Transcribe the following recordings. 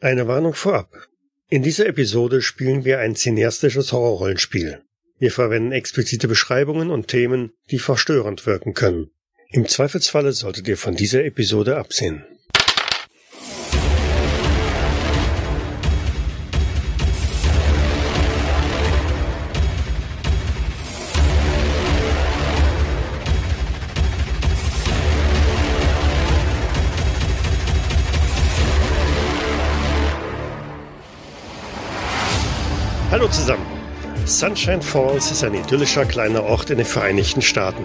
Eine Warnung vorab. In dieser Episode spielen wir ein cineastisches Horrorrollenspiel. Wir verwenden explizite Beschreibungen und Themen, die verstörend wirken können. Im Zweifelsfalle solltet ihr von dieser Episode absehen. Zusammen. Sunshine Falls ist ein idyllischer kleiner Ort in den Vereinigten Staaten.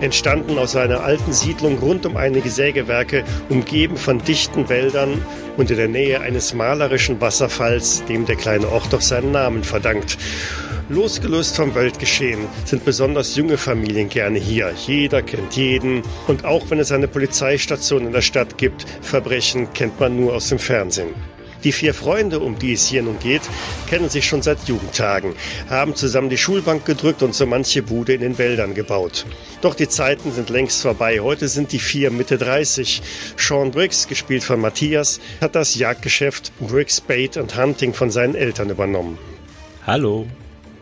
Entstanden aus einer alten Siedlung rund um einige Sägewerke, umgeben von dichten Wäldern und in der Nähe eines malerischen Wasserfalls, dem der kleine Ort auch seinen Namen verdankt. Losgelöst vom Weltgeschehen sind besonders junge Familien gerne hier. Jeder kennt jeden. Und auch wenn es eine Polizeistation in der Stadt gibt, Verbrechen kennt man nur aus dem Fernsehen. Die vier Freunde, um die es hier nun geht, kennen sich schon seit Jugendtagen, haben zusammen die Schulbank gedrückt und so manche Bude in den Wäldern gebaut. Doch die Zeiten sind längst vorbei. Heute sind die vier Mitte 30. Sean Briggs, gespielt von Matthias, hat das Jagdgeschäft Briggs Bait and Hunting von seinen Eltern übernommen. Hallo.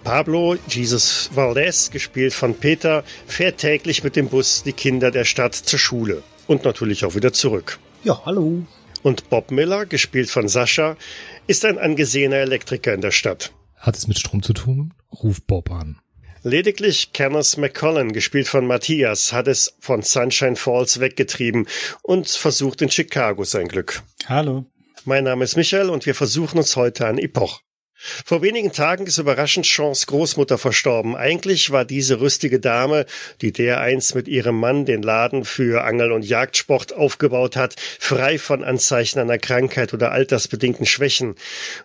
Pablo Jesus Valdez, gespielt von Peter, fährt täglich mit dem Bus die Kinder der Stadt zur Schule und natürlich auch wieder zurück. Ja, hallo. Und Bob Miller, gespielt von Sascha, ist ein angesehener Elektriker in der Stadt. Hat es mit Strom zu tun? Ruf Bob an. Lediglich Kenneth McCollum, gespielt von Matthias, hat es von Sunshine Falls weggetrieben und versucht in Chicago sein Glück. Hallo. Mein Name ist Michael und wir versuchen uns heute an Epoch. Vor wenigen Tagen ist überraschend Chance Großmutter verstorben. Eigentlich war diese rüstige Dame, die dereinst mit ihrem Mann den Laden für Angel- und Jagdsport aufgebaut hat, frei von Anzeichen einer Krankheit oder altersbedingten Schwächen.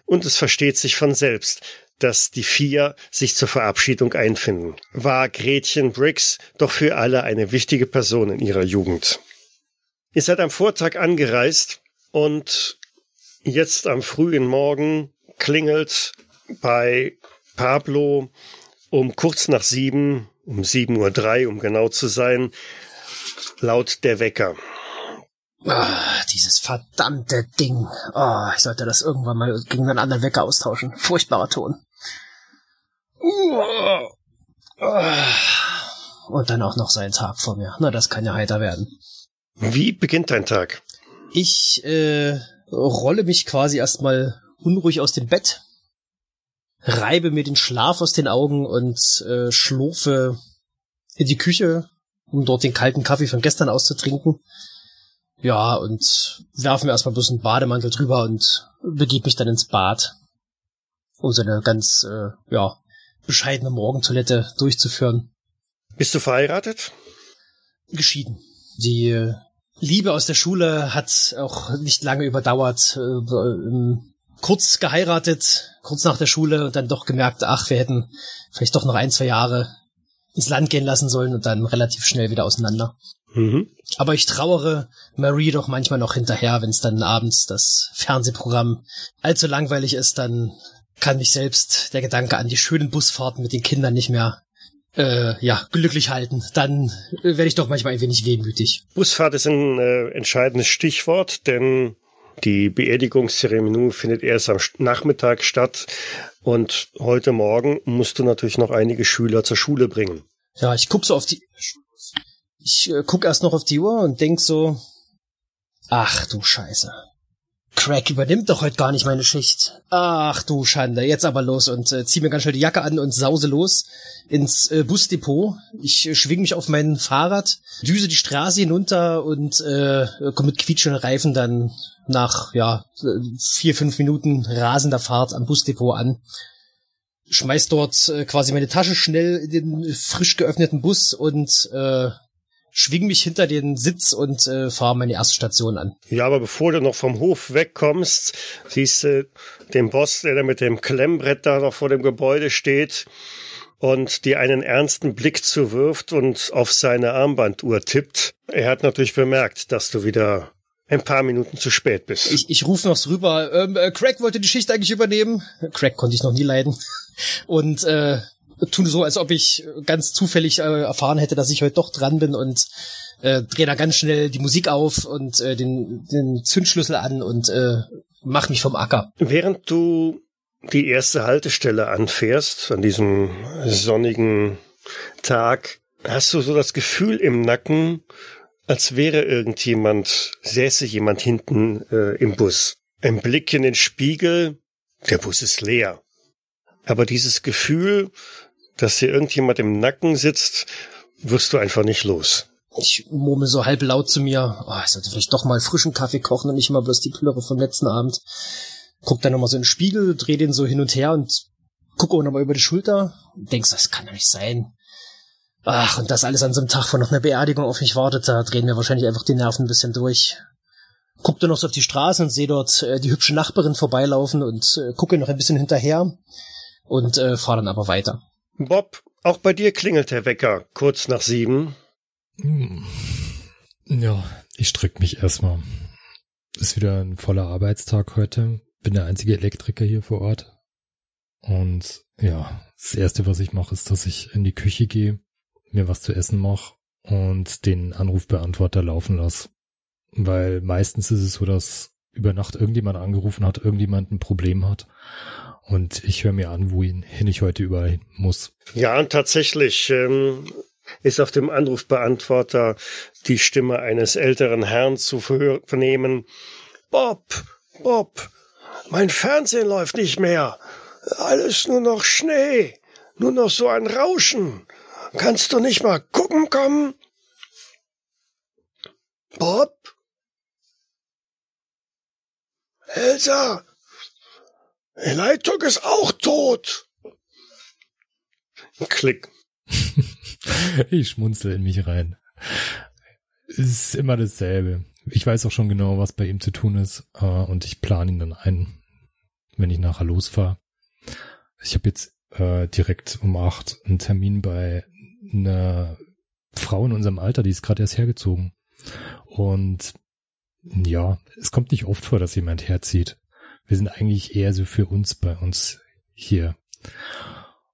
Und es versteht sich von selbst, dass die vier sich zur Verabschiedung einfinden. War Gretchen Briggs doch für alle eine wichtige Person in ihrer Jugend. Ihr seid am Vortag angereist und jetzt am frühen Morgen klingelt bei Pablo um kurz nach sieben, um sieben Uhr drei, um genau zu sein, laut der Wecker. Ah, dieses verdammte Ding. Oh, ich sollte das irgendwann mal gegen einen anderen Wecker austauschen. Furchtbarer Ton. Und dann auch noch sein Tag vor mir. Na, das kann ja heiter werden. Wie beginnt dein Tag? Ich äh, rolle mich quasi erstmal unruhig aus dem Bett, reibe mir den Schlaf aus den Augen und äh, schlurfe in die Küche, um dort den kalten Kaffee von gestern auszutrinken. Ja, und werfe mir erstmal bloß einen Bademantel drüber und begebe mich dann ins Bad, um so eine ganz, äh, ja, bescheidene Morgentoilette durchzuführen. Bist du verheiratet? Geschieden. Die äh, Liebe aus der Schule hat auch nicht lange überdauert. Äh, im kurz geheiratet, kurz nach der Schule und dann doch gemerkt, ach, wir hätten vielleicht doch noch ein, zwei Jahre ins Land gehen lassen sollen und dann relativ schnell wieder auseinander. Mhm. Aber ich trauere Marie doch manchmal noch hinterher, wenn es dann abends das Fernsehprogramm allzu langweilig ist, dann kann mich selbst der Gedanke an die schönen Busfahrten mit den Kindern nicht mehr äh, ja, glücklich halten. Dann äh, werde ich doch manchmal ein wenig wehmütig. Busfahrt ist ein äh, entscheidendes Stichwort, denn die Beerdigungszeremonie findet erst am Nachmittag statt und heute Morgen musst du natürlich noch einige Schüler zur Schule bringen. Ja, ich guck so auf die. Ich äh, guck erst noch auf die Uhr und denk so. Ach du Scheiße. Craig übernimmt doch heute gar nicht meine Schicht. Ach du Schande, jetzt aber los und äh, zieh mir ganz schnell die Jacke an und sause los ins äh, Busdepot. Ich äh, schwing mich auf mein Fahrrad, düse die Straße hinunter und äh, komme mit quietschenden Reifen dann nach ja vier, fünf Minuten rasender Fahrt am Busdepot an. Schmeiß dort äh, quasi meine Tasche schnell in den frisch geöffneten Bus und äh, schwing mich hinter den Sitz und äh, fahre meine erste Station an. Ja, aber bevor du noch vom Hof wegkommst, siehst du den Boss, der da mit dem Klemmbrett da noch vor dem Gebäude steht und dir einen ernsten Blick zuwirft und auf seine Armbanduhr tippt. Er hat natürlich bemerkt, dass du wieder ein paar Minuten zu spät bist. Ich, ich rufe noch rüber, ähm, äh, Craig wollte die Schicht eigentlich übernehmen. Craig konnte ich noch nie leiden. Und äh, tun so, als ob ich ganz zufällig äh, erfahren hätte, dass ich heute doch dran bin und äh, drehe da ganz schnell die Musik auf und äh, den, den Zündschlüssel an und äh, mach mich vom Acker. Während du die erste Haltestelle anfährst, an diesem sonnigen Tag, hast du so das Gefühl im Nacken, als wäre irgendjemand, säße jemand hinten äh, im Bus. Ein Blick in den Spiegel, der Bus ist leer. Aber dieses Gefühl, dass hier irgendjemand im Nacken sitzt, wirst du einfach nicht los. Ich murmel so halb laut zu mir, oh, ich sollte vielleicht doch mal frischen Kaffee kochen und nicht immer bloß die Plörre vom letzten Abend. Guck dann nochmal so in den Spiegel, dreh den so hin und her und guck auch nochmal über die Schulter und denkst, das kann doch nicht sein. Ach, und das alles an so einem Tag, wo noch eine Beerdigung auf mich wartet, da drehen mir wahrscheinlich einfach die Nerven ein bisschen durch. Guck dann noch so auf die Straße und sehe dort äh, die hübsche Nachbarin vorbeilaufen und äh, gucke noch ein bisschen hinterher und äh, fahre dann aber weiter. Bob, auch bei dir klingelt der Wecker kurz nach sieben. Hm. Ja, ich streck mich erstmal. Ist wieder ein voller Arbeitstag heute. Bin der einzige Elektriker hier vor Ort. Und ja, das erste, was ich mache, ist, dass ich in die Küche gehe, mir was zu essen mache und den Anrufbeantworter laufen lasse. Weil meistens ist es so, dass über Nacht irgendjemand angerufen hat, irgendjemand ein Problem hat. Und ich höre mir an, wohin ich heute überall muss. Ja, und tatsächlich ähm, ist auf dem Anrufbeantworter die Stimme eines älteren Herrn zu vernehmen. Bob, Bob, mein Fernsehen läuft nicht mehr. Alles nur noch Schnee, nur noch so ein Rauschen. Kannst du nicht mal gucken kommen? Bob? Elsa, die Leitung ist auch tot. Klick. ich schmunzel in mich rein. Es ist immer dasselbe. Ich weiß auch schon genau, was bei ihm zu tun ist, äh, und ich plane ihn dann ein, wenn ich nachher losfahre. Ich habe jetzt äh, direkt um acht einen Termin bei einer Frau in unserem Alter, die ist gerade erst hergezogen. Und ja, es kommt nicht oft vor, dass jemand herzieht. Wir sind eigentlich eher so für uns bei uns hier.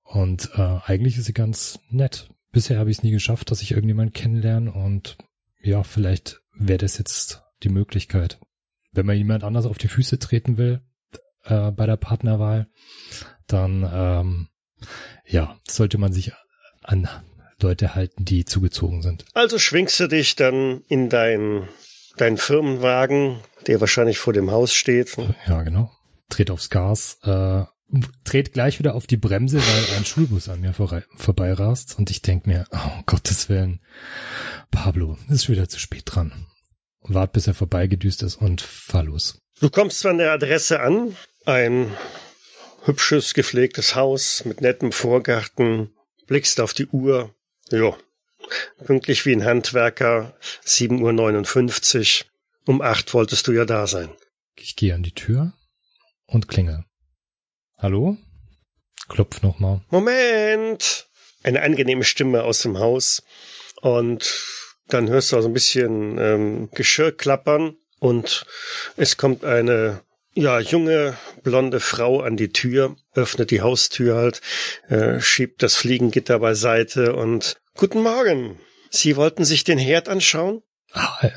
Und äh, eigentlich ist sie ganz nett. Bisher habe ich es nie geschafft, dass ich irgendjemand kennenlerne und ja, vielleicht wäre das jetzt die Möglichkeit. Wenn man jemand anders auf die Füße treten will äh, bei der Partnerwahl, dann ähm, ja, sollte man sich an Leute halten, die zugezogen sind. Also schwingst du dich dann in dein, dein Firmenwagen, der wahrscheinlich vor dem Haus steht. Ja, genau. Dreht aufs Gas, äh, dreht gleich wieder auf die Bremse, weil ein Schulbus an mir vor, vorbeirast und ich denk mir, oh Gottes Willen, Pablo, ist wieder zu spät dran. Wart, bis er vorbeigedüst ist und fahr los. Du kommst an der Adresse an, ein hübsches, gepflegtes Haus mit nettem Vorgarten, blickst auf die Uhr, ja, pünktlich wie ein Handwerker, 7.59 Uhr. Um acht wolltest du ja da sein. Ich gehe an die Tür und klingel. Hallo? Klopf nochmal. Moment! Eine angenehme Stimme aus dem Haus. Und dann hörst du auch so ein bisschen ähm, Geschirr klappern und es kommt eine ja, junge, blonde Frau an die Tür, öffnet die Haustür halt, äh, schiebt das Fliegengitter beiseite und Guten Morgen. Sie wollten sich den Herd anschauen? Ah,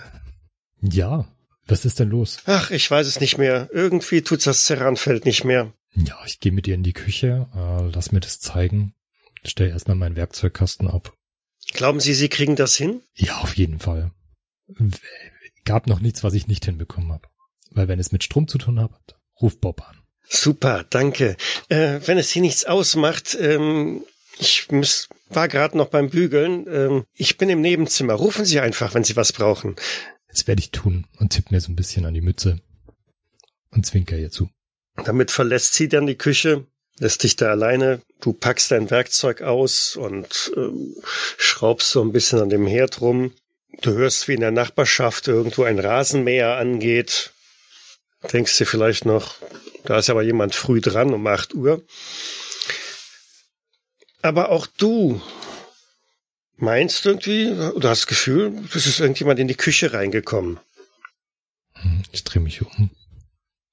ja. Was ist denn los? Ach, ich weiß es nicht mehr. Irgendwie tut's das Ceranfeld nicht mehr. Ja, ich gehe mit dir in die Küche, äh, lass mir das zeigen. Stell erstmal meinen Werkzeugkasten ab. Glauben Sie, Sie kriegen das hin? Ja, auf jeden Fall. Gab noch nichts, was ich nicht hinbekommen habe. Weil wenn es mit Strom zu tun hat, ruf Bob an. Super, danke. Äh, wenn es hier nichts ausmacht, ähm, ich muss, war gerade noch beim Bügeln. Ähm, ich bin im Nebenzimmer. Rufen Sie einfach, wenn Sie was brauchen. Das werde ich tun und tipp mir so ein bisschen an die Mütze und zwinker ihr zu. Damit verlässt sie dann die Küche, lässt dich da alleine. Du packst dein Werkzeug aus und ähm, schraubst so ein bisschen an dem Herd rum. Du hörst, wie in der Nachbarschaft irgendwo ein Rasenmäher angeht. Denkst dir vielleicht noch, da ist aber jemand früh dran um acht Uhr. Aber auch du meinst irgendwie, oder hast das Gefühl, es ist irgendjemand in die Küche reingekommen. Hm, ich drehe mich um.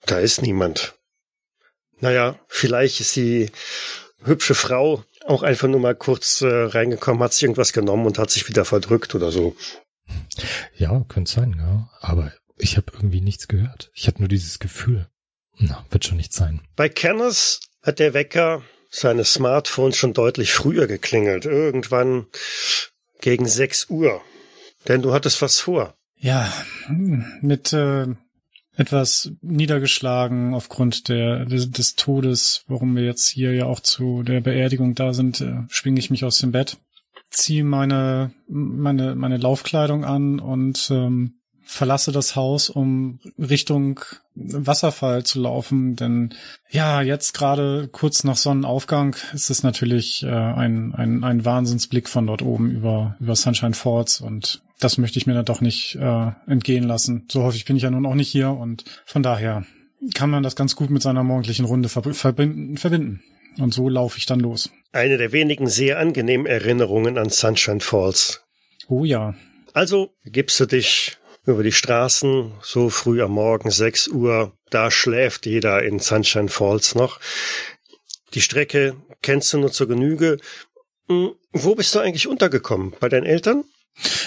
Da ist niemand. Naja, vielleicht ist die hübsche Frau auch einfach nur mal kurz äh, reingekommen, hat sich irgendwas genommen und hat sich wieder verdrückt oder so. Ja, könnte sein, ja. Aber ich habe irgendwie nichts gehört. Ich hatte nur dieses Gefühl. Na, wird schon nicht sein. Bei Kenneth hat der Wecker seines Smartphones schon deutlich früher geklingelt. Irgendwann gegen 6 Uhr. Denn du hattest was vor. Ja, mit äh, etwas niedergeschlagen aufgrund der, des, des, Todes, warum wir jetzt hier ja auch zu der Beerdigung da sind, äh, schwinge ich mich aus dem Bett, ziehe meine, meine, meine Laufkleidung an und ähm, verlasse das Haus, um Richtung Wasserfall zu laufen, denn ja, jetzt gerade kurz nach Sonnenaufgang ist es natürlich äh, ein, ein, ein Wahnsinnsblick von dort oben über, über Sunshine Falls und das möchte ich mir dann doch nicht äh, entgehen lassen. So häufig bin ich ja nun auch nicht hier und von daher kann man das ganz gut mit seiner morgendlichen Runde verbinden. verbinden. Und so laufe ich dann los. Eine der wenigen sehr angenehmen Erinnerungen an Sunshine Falls. Oh ja. Also gibst du dich über die Straßen, so früh am Morgen, 6 Uhr, da schläft jeder in Sunshine Falls noch. Die Strecke kennst du nur zur Genüge. Hm, wo bist du eigentlich untergekommen? Bei deinen Eltern?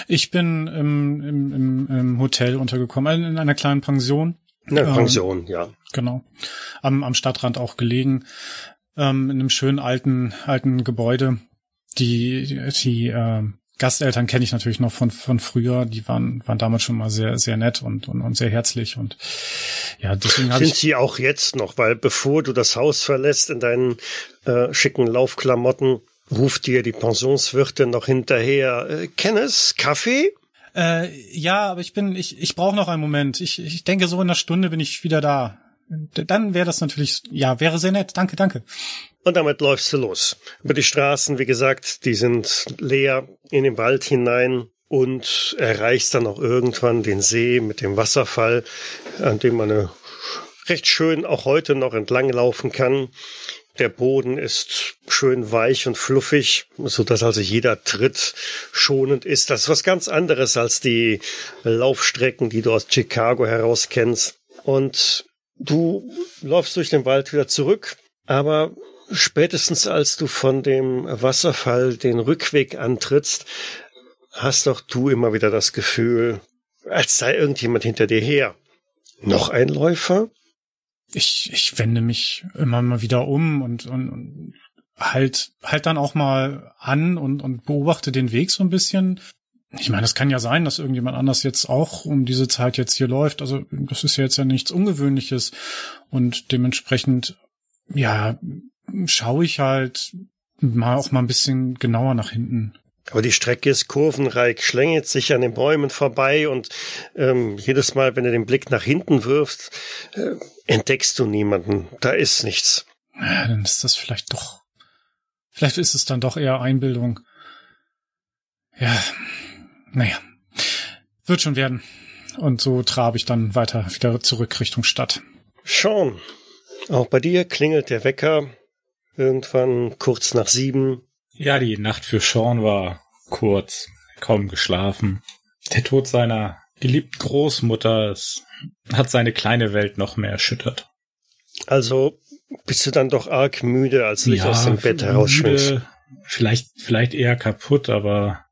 Ich bin im, im, im, im Hotel untergekommen, in einer kleinen Pension. Eine Pension, ähm, ja. Genau. Am, am Stadtrand auch gelegen. Ähm, in einem schönen alten, alten Gebäude. Die, die äh, Gasteltern kenne ich natürlich noch von, von früher. Die waren, waren damals schon mal sehr, sehr nett und, und, und sehr herzlich. Und ja, deswegen Sind sie auch jetzt noch, weil bevor du das Haus verlässt in deinen äh, schicken Laufklamotten, ruft dir die Pensionswirtin noch hinterher, äh, Kenneth, Kaffee? Äh, ja, aber ich bin, ich, ich brauche noch einen Moment. Ich, ich denke, so in einer Stunde bin ich wieder da. Dann wäre das natürlich, ja, wäre sehr nett. Danke, danke. Und damit läufst du los. Über die Straßen, wie gesagt, die sind leer in den Wald hinein und erreichst dann auch irgendwann den See mit dem Wasserfall, an dem man recht schön auch heute noch entlanglaufen kann. Der Boden ist schön weich und fluffig, so dass also jeder Tritt schonend ist. Das ist was ganz anderes als die Laufstrecken, die du aus Chicago heraus kennst. Und du läufst durch den Wald wieder zurück, aber spätestens als du von dem Wasserfall den Rückweg antrittst, hast doch du immer wieder das Gefühl, als sei irgendjemand hinter dir her. Noch ein Läufer? ich, ich wende mich immer mal wieder um und, und, und halt, halt dann auch mal an und, und beobachte den Weg so ein bisschen. Ich meine, es kann ja sein, dass irgendjemand anders jetzt auch um diese Zeit jetzt hier läuft. Also das ist ja jetzt ja nichts Ungewöhnliches. Und dementsprechend, ja, schaue ich halt mal auch mal ein bisschen genauer nach hinten. Aber die Strecke ist kurvenreich, schlängelt sich an den Bäumen vorbei und ähm, jedes Mal, wenn du den Blick nach hinten wirfst, äh, entdeckst du niemanden. Da ist nichts. Ja, dann ist das vielleicht doch. Vielleicht ist es dann doch eher Einbildung. Ja, naja. Wird schon werden. Und so trabe ich dann weiter wieder zurück Richtung Stadt. Sean, auch bei dir klingelt der Wecker irgendwann kurz nach sieben. Ja, die Nacht für Sean war kurz, kaum geschlafen. Der Tod seiner geliebten Großmutter hat seine kleine Welt noch mehr erschüttert. Also bist du dann doch arg müde, als du ja, dich aus dem Bett herausschwingst. Vielleicht, vielleicht eher kaputt, aber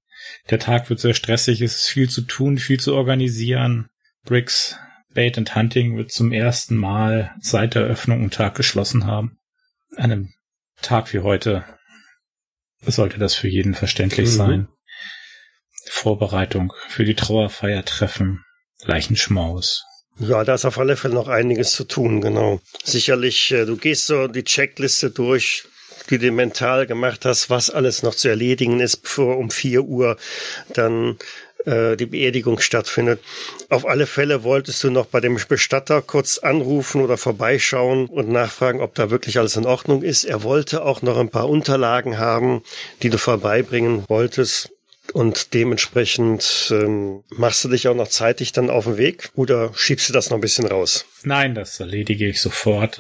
der Tag wird sehr stressig, es ist viel zu tun, viel zu organisieren. Briggs Bait and Hunting wird zum ersten Mal seit der Eröffnung einen Tag geschlossen haben. An einem Tag wie heute sollte das für jeden verständlich mhm. sein. Vorbereitung für die Trauerfeier treffen, Leichenschmaus. Ja, da ist auf alle Fälle noch einiges zu tun, genau. Sicherlich, äh, du gehst so die Checkliste durch, die du mental gemacht hast, was alles noch zu erledigen ist, bevor um vier Uhr dann die Beerdigung stattfindet. Auf alle Fälle wolltest du noch bei dem Bestatter kurz anrufen oder vorbeischauen und nachfragen, ob da wirklich alles in Ordnung ist. Er wollte auch noch ein paar Unterlagen haben, die du vorbeibringen wolltest. Und dementsprechend ähm, machst du dich auch noch zeitig dann auf den Weg oder schiebst du das noch ein bisschen raus? Nein, das erledige ich sofort.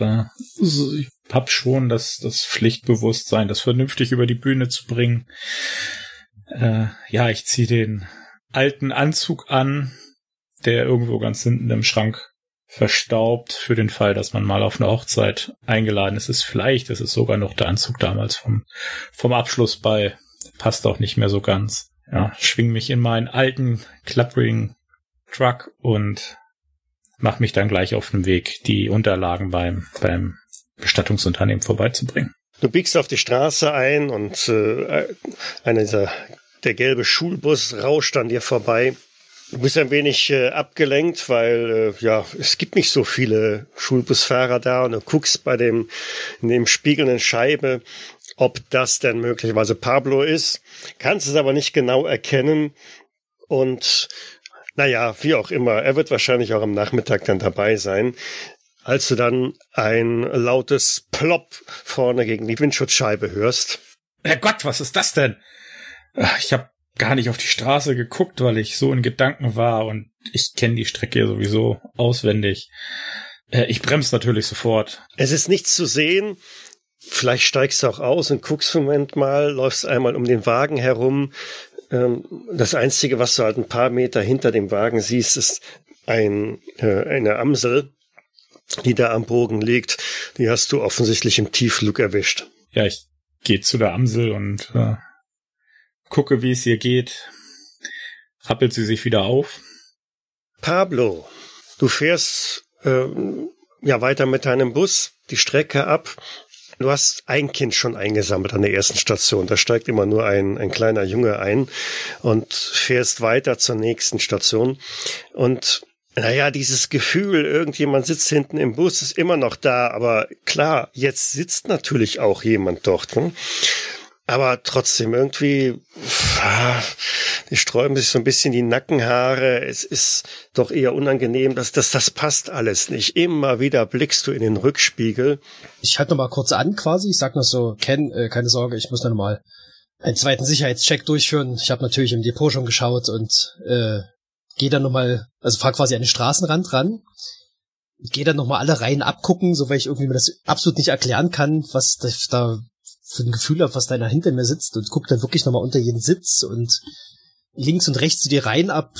Ich hab schon das, das Pflichtbewusstsein, das vernünftig über die Bühne zu bringen. Äh, ja, ich ziehe den alten Anzug an, der irgendwo ganz hinten im Schrank verstaubt für den Fall, dass man mal auf eine Hochzeit eingeladen ist. ist vielleicht ist es sogar noch der Anzug damals vom, vom Abschluss bei. Passt auch nicht mehr so ganz. Ja, schwing mich in meinen alten, klapprigen Truck und mach mich dann gleich auf den Weg, die Unterlagen beim, beim Bestattungsunternehmen vorbeizubringen. Du biegst auf die Straße ein und äh, einer dieser, der gelbe Schulbus rauscht an dir vorbei. Du bist ein wenig äh, abgelenkt, weil äh, ja es gibt nicht so viele Schulbusfahrer da und du guckst bei dem in dem spiegelnden Scheibe, ob das denn möglicherweise Pablo ist, kannst es aber nicht genau erkennen und naja, wie auch immer, er wird wahrscheinlich auch am Nachmittag dann dabei sein als du dann ein lautes Plopp vorne gegen die Windschutzscheibe hörst. Herrgott, was ist das denn? Ich habe gar nicht auf die Straße geguckt, weil ich so in Gedanken war und ich kenne die Strecke sowieso auswendig. Äh, ich bremse natürlich sofort. Es ist nichts zu sehen. Vielleicht steigst du auch aus und guckst einen Moment mal, läufst einmal um den Wagen herum. Ähm, das Einzige, was du halt ein paar Meter hinter dem Wagen siehst, ist ein, äh, eine Amsel, die da am Bogen liegt, die hast du offensichtlich im Tiefflug erwischt. Ja, ich gehe zu der Amsel und äh, gucke, wie es ihr geht. Rappelt sie sich wieder auf. Pablo, du fährst äh, ja weiter mit deinem Bus die Strecke ab. Du hast ein Kind schon eingesammelt an der ersten Station. Da steigt immer nur ein, ein kleiner Junge ein und fährst weiter zur nächsten Station. Und naja, dieses Gefühl, irgendjemand sitzt hinten im Bus, ist immer noch da, aber klar, jetzt sitzt natürlich auch jemand dort. Hm? Aber trotzdem irgendwie, die sträuben sich so ein bisschen die Nackenhaare. Es ist doch eher unangenehm, dass das, das passt alles nicht. Immer wieder blickst du in den Rückspiegel. Ich halte noch mal kurz an quasi. Ich sag noch so, Ken, äh, keine Sorge, ich muss noch mal einen zweiten Sicherheitscheck durchführen. Ich habe natürlich im Depot schon geschaut und äh, gehe dann nochmal, also fahr quasi an den Straßenrand ran, gehe dann nochmal alle Reihen abgucken, so weil ich irgendwie mir das absolut nicht erklären kann, was da für ein Gefühl habe, was da hinter mir sitzt und guck dann wirklich nochmal unter jeden Sitz und links und rechts so die Reihen ab,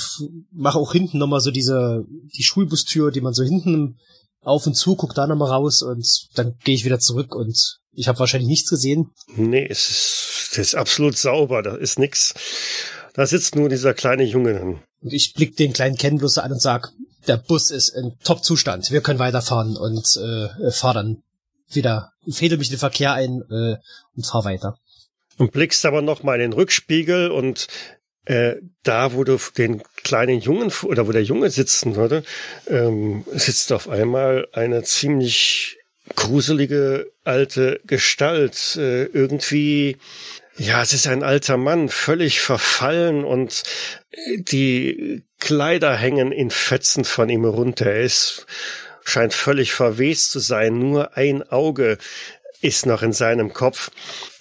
mache auch hinten nochmal so diese, die Schulbustür, die man so hinten auf und zu, guck da nochmal raus und dann gehe ich wieder zurück und ich habe wahrscheinlich nichts gesehen. Nee, es ist, es ist absolut sauber, da ist nix. Da sitzt nur dieser kleine Junge. Und ich blick den kleinen Ken bloß an und sag, der Bus ist in Top-Zustand, wir können weiterfahren und äh, fahr dann wieder, fädel mich in den Verkehr ein äh, und fahr weiter. Und blickst aber noch mal in den Rückspiegel und äh, da, wo du den kleinen Jungen oder wo der Junge sitzen würde, ähm, sitzt auf einmal eine ziemlich gruselige alte Gestalt. Äh, irgendwie ja, es ist ein alter Mann, völlig verfallen und die Kleider hängen in Fetzen von ihm runter. Er ist, scheint völlig verwest zu sein. Nur ein Auge ist noch in seinem Kopf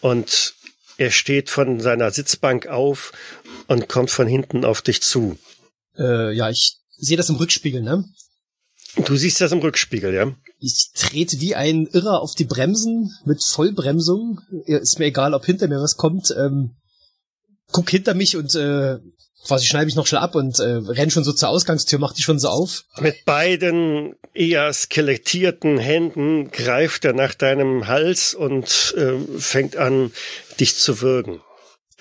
und er steht von seiner Sitzbank auf und kommt von hinten auf dich zu. Äh, ja, ich sehe das im Rückspiegel, ne? Du siehst das im Rückspiegel, ja? Ich trete wie ein Irrer auf die Bremsen mit Vollbremsung. Ist mir egal, ob hinter mir was kommt. Ähm, guck hinter mich und äh, quasi schneide ich noch schnell ab und äh, renn schon so zur Ausgangstür, mach die schon so auf. Mit beiden eher skelettierten Händen greift er nach deinem Hals und äh, fängt an, dich zu würgen.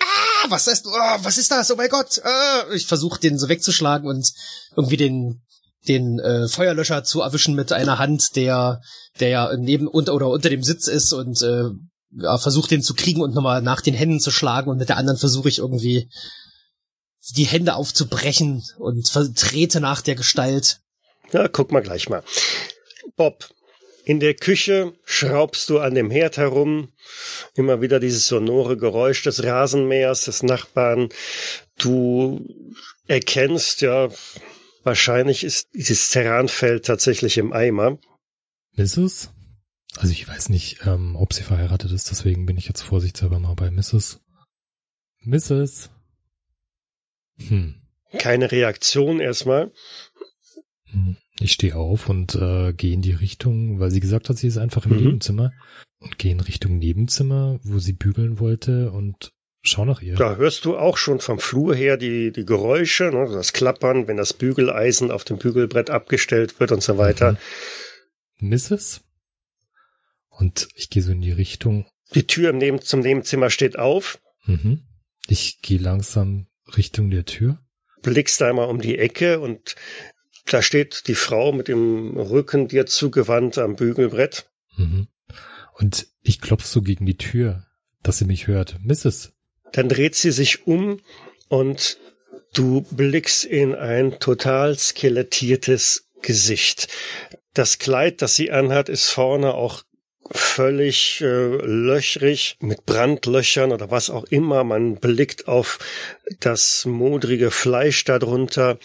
Ah, was ist, oh, was ist das? Oh mein Gott! Ah, ich versuche den so wegzuschlagen und irgendwie den den äh, Feuerlöscher zu erwischen mit einer Hand, der der ja neben unter oder unter dem Sitz ist und äh, ja, versucht den zu kriegen und nochmal nach den Händen zu schlagen und mit der anderen versuche ich irgendwie die Hände aufzubrechen und trete nach der Gestalt. Ja, guck mal gleich mal. Bob, in der Küche schraubst du an dem Herd herum, immer wieder dieses sonore Geräusch des Rasenmähers des Nachbarn. Du erkennst ja Wahrscheinlich ist dieses Terranfeld tatsächlich im Eimer. Mrs.? Also ich weiß nicht, ähm, ob sie verheiratet ist, deswegen bin ich jetzt vorsichtshalber mal bei Mrs. Mrs. Hm. Keine Reaktion erstmal. Hm. Ich stehe auf und äh, gehe in die Richtung, weil sie gesagt hat, sie ist einfach im mhm. Nebenzimmer und gehe in Richtung Nebenzimmer, wo sie bügeln wollte und Schau nach ihr. Da hörst du auch schon vom Flur her die, die Geräusche, ne, das Klappern, wenn das Bügeleisen auf dem Bügelbrett abgestellt wird und so weiter. Mhm. Mrs. Und ich gehe so in die Richtung. Die Tür im Neben zum Nebenzimmer steht auf. Mhm. Ich gehe langsam Richtung der Tür. Blickst einmal um die Ecke und da steht die Frau mit dem Rücken dir zugewandt am Bügelbrett. Mhm. Und ich klopfe so gegen die Tür, dass sie mich hört. Mrs. Dann dreht sie sich um und du blickst in ein total skelettiertes Gesicht. Das Kleid, das sie anhat, ist vorne auch völlig äh, löchrig mit Brandlöchern oder was auch immer. Man blickt auf das modrige Fleisch darunter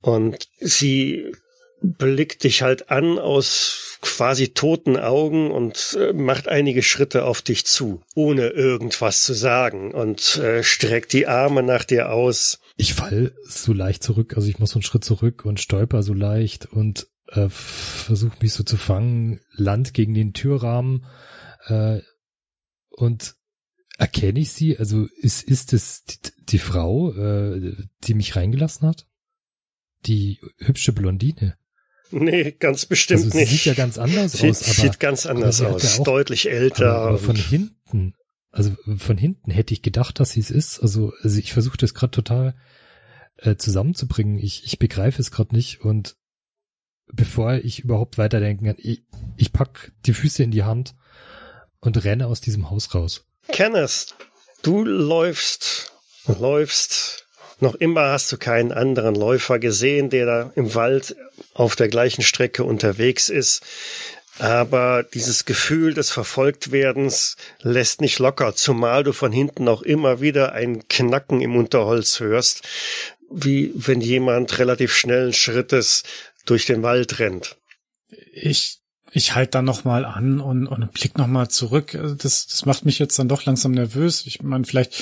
und sie blickt dich halt an aus quasi toten Augen und äh, macht einige Schritte auf dich zu, ohne irgendwas zu sagen und äh, streckt die Arme nach dir aus. Ich fall so leicht zurück, also ich muss so einen Schritt zurück und stolper so leicht und äh, versuche mich so zu fangen, Land gegen den Türrahmen äh, und erkenne ich sie? Also ist ist es die, die Frau, äh, die mich reingelassen hat? Die hübsche Blondine? Nee, ganz bestimmt also sie nicht. sieht ja ganz anders Sie aus. Aber, sieht ganz anders aus, ja auch- deutlich älter. aber, aber von hinten, also von hinten hätte ich gedacht, dass sie es ist. Also, also ich versuche das gerade total äh, zusammenzubringen. Ich, ich begreife es gerade nicht und bevor ich überhaupt weiterdenken kann, ich, ich pack die Füße in die Hand und renne aus diesem Haus raus. Kenneth, du läufst, läufst. Noch immer hast du keinen anderen Läufer gesehen, der da im Wald auf der gleichen Strecke unterwegs ist. Aber dieses Gefühl des Verfolgtwerdens lässt nicht locker, zumal du von hinten auch immer wieder ein Knacken im Unterholz hörst, wie wenn jemand relativ schnellen Schrittes durch den Wald rennt. Ich, ich halte dann noch mal an und, und blick noch mal zurück. Das, das macht mich jetzt dann doch langsam nervös. Ich meine, vielleicht,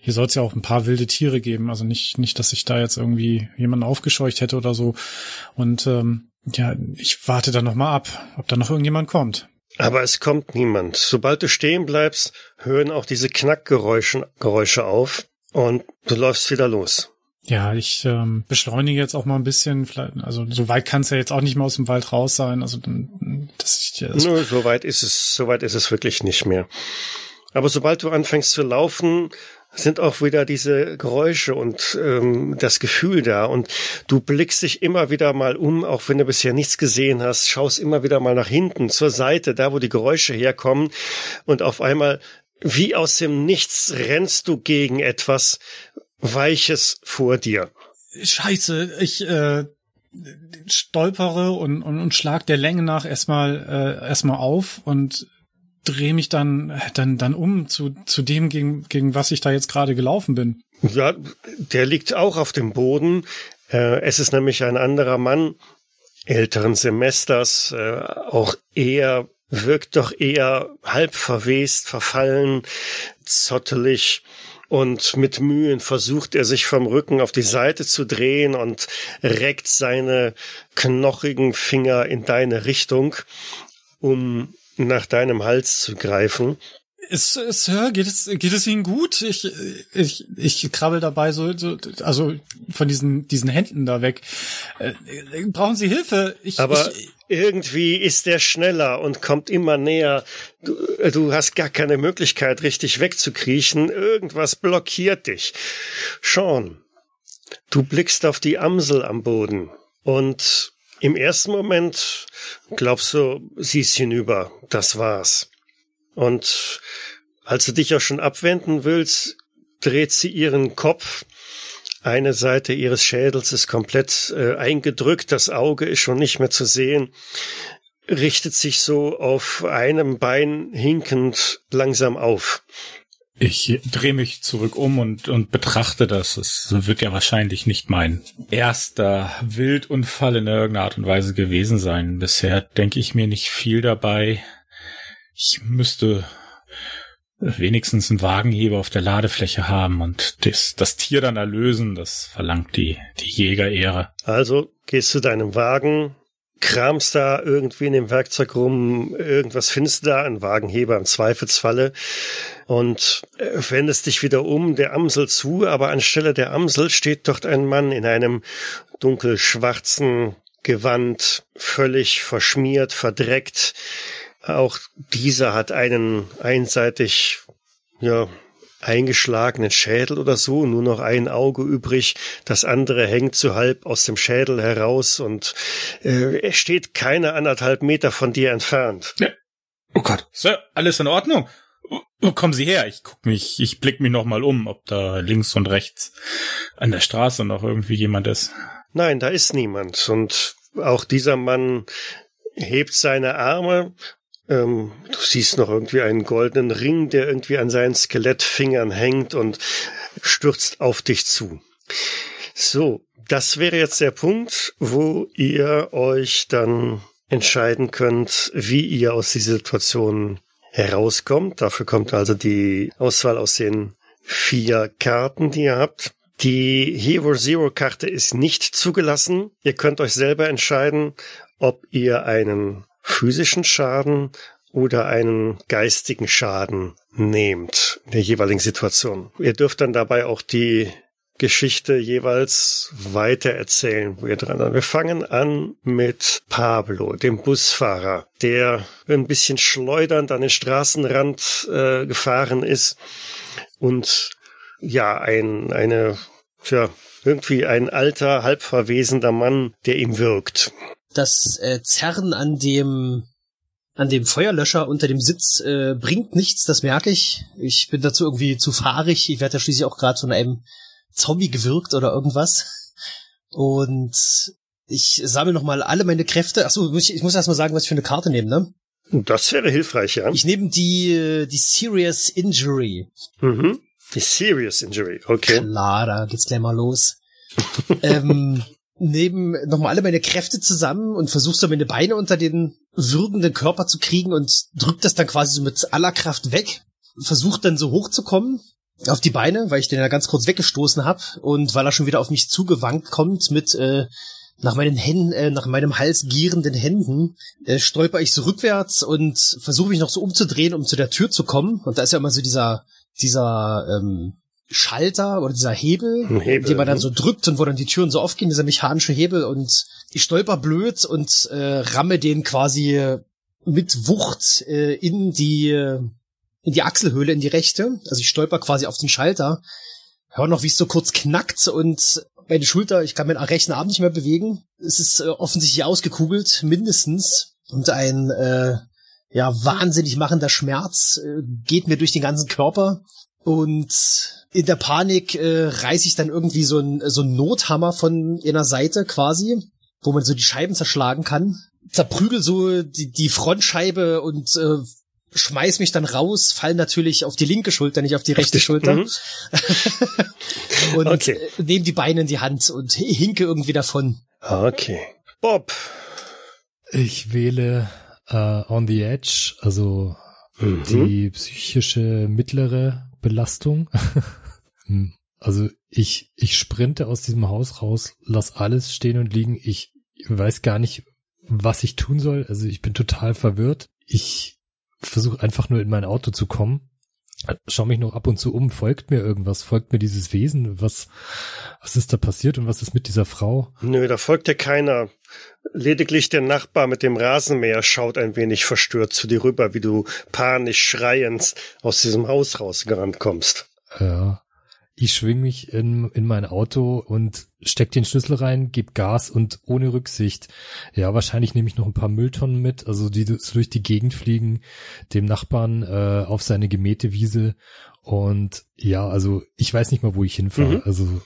hier soll es ja auch ein paar wilde Tiere geben. Also nicht, nicht, dass ich da jetzt irgendwie jemanden aufgescheucht hätte oder so. Und ähm, ja, ich warte dann noch mal ab, ob da noch irgendjemand kommt. Aber es kommt niemand. Sobald du stehen bleibst, hören auch diese Knackgeräusche Geräusche auf und du läufst wieder los. Ja, ich ähm, beschleunige jetzt auch mal ein bisschen. Vielleicht, also so weit kann es ja jetzt auch nicht mehr aus dem Wald raus sein. Also dass ich das Nur so weit ist es, so weit ist es wirklich nicht mehr. Aber sobald du anfängst zu laufen, sind auch wieder diese Geräusche und ähm, das Gefühl da. Und du blickst dich immer wieder mal um, auch wenn du bisher nichts gesehen hast, schaust immer wieder mal nach hinten, zur Seite, da wo die Geräusche herkommen. Und auf einmal, wie aus dem Nichts, rennst du gegen etwas Weiches vor dir. Scheiße, ich äh, stolpere und, und, und schlag der Länge nach erstmal äh, erstmal auf und drehe mich dann dann dann um zu zu dem gegen gegen was ich da jetzt gerade gelaufen bin. Ja, der liegt auch auf dem Boden. Äh, es ist nämlich ein anderer Mann älteren Semesters, äh, auch eher, wirkt doch eher halb verwest, verfallen, zottelig. Und mit Mühen versucht er sich vom Rücken auf die Seite zu drehen und reckt seine knochigen Finger in deine Richtung, um nach deinem Hals zu greifen. Ist, Sir, geht es geht es Ihnen gut? Ich ich ich krabbel dabei so, so also von diesen diesen Händen da weg. Äh, brauchen Sie Hilfe? Ich, Aber ich, irgendwie ist der schneller und kommt immer näher. Du, du hast gar keine Möglichkeit, richtig wegzukriechen. Irgendwas blockiert dich. Sean, du blickst auf die Amsel am Boden und im ersten Moment glaubst du, sie ist hinüber. Das war's. Und als du dich auch schon abwenden willst, dreht sie ihren Kopf eine Seite ihres Schädels ist komplett äh, eingedrückt, das Auge ist schon nicht mehr zu sehen, richtet sich so auf einem Bein hinkend langsam auf. Ich drehe mich zurück um und, und betrachte das. Es wird ja wahrscheinlich nicht mein erster Wildunfall in irgendeiner Art und Weise gewesen sein. Bisher denke ich mir nicht viel dabei. Ich müsste wenigstens einen Wagenheber auf der Ladefläche haben und das, das Tier dann erlösen. Das verlangt die, die Jägerehre. Also gehst zu deinem Wagen, kramst da irgendwie in dem Werkzeug rum, irgendwas findest du da, ein Wagenheber im Zweifelsfalle und wendest dich wieder um der Amsel zu, aber anstelle der Amsel steht dort ein Mann in einem dunkelschwarzen Gewand, völlig verschmiert, verdreckt. Auch dieser hat einen einseitig, ja, eingeschlagenen Schädel oder so, nur noch ein Auge übrig, das andere hängt so halb aus dem Schädel heraus und äh, er steht keine anderthalb Meter von dir entfernt. Ja. Oh Gott, Sir, alles in Ordnung? Oh, kommen Sie her, ich guck mich, ich blick mich noch mal um, ob da links und rechts an der Straße noch irgendwie jemand ist. Nein, da ist niemand und auch dieser Mann hebt seine Arme ähm, du siehst noch irgendwie einen goldenen Ring, der irgendwie an seinen Skelettfingern hängt und stürzt auf dich zu. So, das wäre jetzt der Punkt, wo ihr euch dann entscheiden könnt, wie ihr aus dieser Situation herauskommt. Dafür kommt also die Auswahl aus den vier Karten, die ihr habt. Die Hero Zero Karte ist nicht zugelassen. Ihr könnt euch selber entscheiden, ob ihr einen physischen Schaden oder einen geistigen Schaden nehmt in der jeweiligen Situation. Ihr dürft dann dabei auch die Geschichte jeweils weiter erzählen, wo ihr dran seid. Wir fangen an mit Pablo, dem Busfahrer, der ein bisschen schleudernd an den Straßenrand äh, gefahren ist und ja, ein, eine, tja, irgendwie ein alter, halb verwesender Mann, der ihm wirkt das äh, Zerren an dem an dem Feuerlöscher unter dem Sitz äh, bringt nichts, das merke ich. Ich bin dazu irgendwie zu fahrig. Ich werde ja schließlich auch gerade von einem Zombie gewirkt oder irgendwas. Und ich sammle nochmal alle meine Kräfte. Achso, ich, ich muss erst mal sagen, was ich für eine Karte nehme, ne? Das wäre hilfreich, ja. Ich nehme die, die Serious Injury. Mhm. Die Serious Injury, okay. Klar, da geht's gleich mal los. ähm, neben nochmal alle meine Kräfte zusammen und versuch so meine Beine unter den würgenden Körper zu kriegen und drück das dann quasi so mit aller Kraft weg. Versucht dann so hochzukommen auf die Beine, weil ich den ja ganz kurz weggestoßen habe und weil er schon wieder auf mich zugewankt kommt mit äh, nach meinen Händen, äh, nach meinem Hals gierenden Händen, äh, stolper ich so rückwärts und versuche mich noch so umzudrehen, um zu der Tür zu kommen. Und da ist ja immer so dieser, dieser ähm, Schalter oder dieser Hebel, Hebel den man dann so drückt und wo dann die Türen so aufgehen, dieser mechanische Hebel und ich stolper blöd und äh, ramme den quasi mit Wucht äh, in die in die Achselhöhle, in die rechte. Also ich stolper quasi auf den Schalter, hör noch, wie es so kurz knackt und meine Schulter, ich kann meinen rechten Arm nicht mehr bewegen. Es ist äh, offensichtlich ausgekugelt, mindestens. Und ein äh, ja wahnsinnig machender Schmerz äh, geht mir durch den ganzen Körper. Und in der Panik äh, reiße ich dann irgendwie so ein so ein Nothammer von einer Seite quasi, wo man so die Scheiben zerschlagen kann. Zerprügel so die, die Frontscheibe und äh, schmeiß mich dann raus, fall natürlich auf die linke Schulter, nicht auf die rechte Schulter. Mhm. und okay. Äh, nehme die Beine in die Hand und hinke irgendwie davon. Okay. Bob. Ich wähle uh, On the Edge, also mhm. die psychische mittlere Belastung. Hm. also ich, ich sprinte aus diesem Haus raus, lass alles stehen und liegen. Ich weiß gar nicht, was ich tun soll. Also ich bin total verwirrt. Ich versuche einfach nur in mein Auto zu kommen. Schau mich noch ab und zu um, folgt mir irgendwas, folgt mir dieses Wesen, was, was ist da passiert und was ist mit dieser Frau? Nö, da folgt dir keiner. Lediglich der Nachbar mit dem Rasenmäher schaut ein wenig verstört zu dir rüber, wie du panisch schreiend aus diesem Haus rausgerannt kommst. Ja. Ich schwing mich in, in mein Auto und steck den Schlüssel rein, geb Gas und ohne Rücksicht. Ja, wahrscheinlich nehme ich noch ein paar Mülltonnen mit, also die durch die Gegend fliegen, dem Nachbarn äh, auf seine gemähte Wiese. Und ja, also ich weiß nicht mal, wo ich hinfahre. Mhm. Also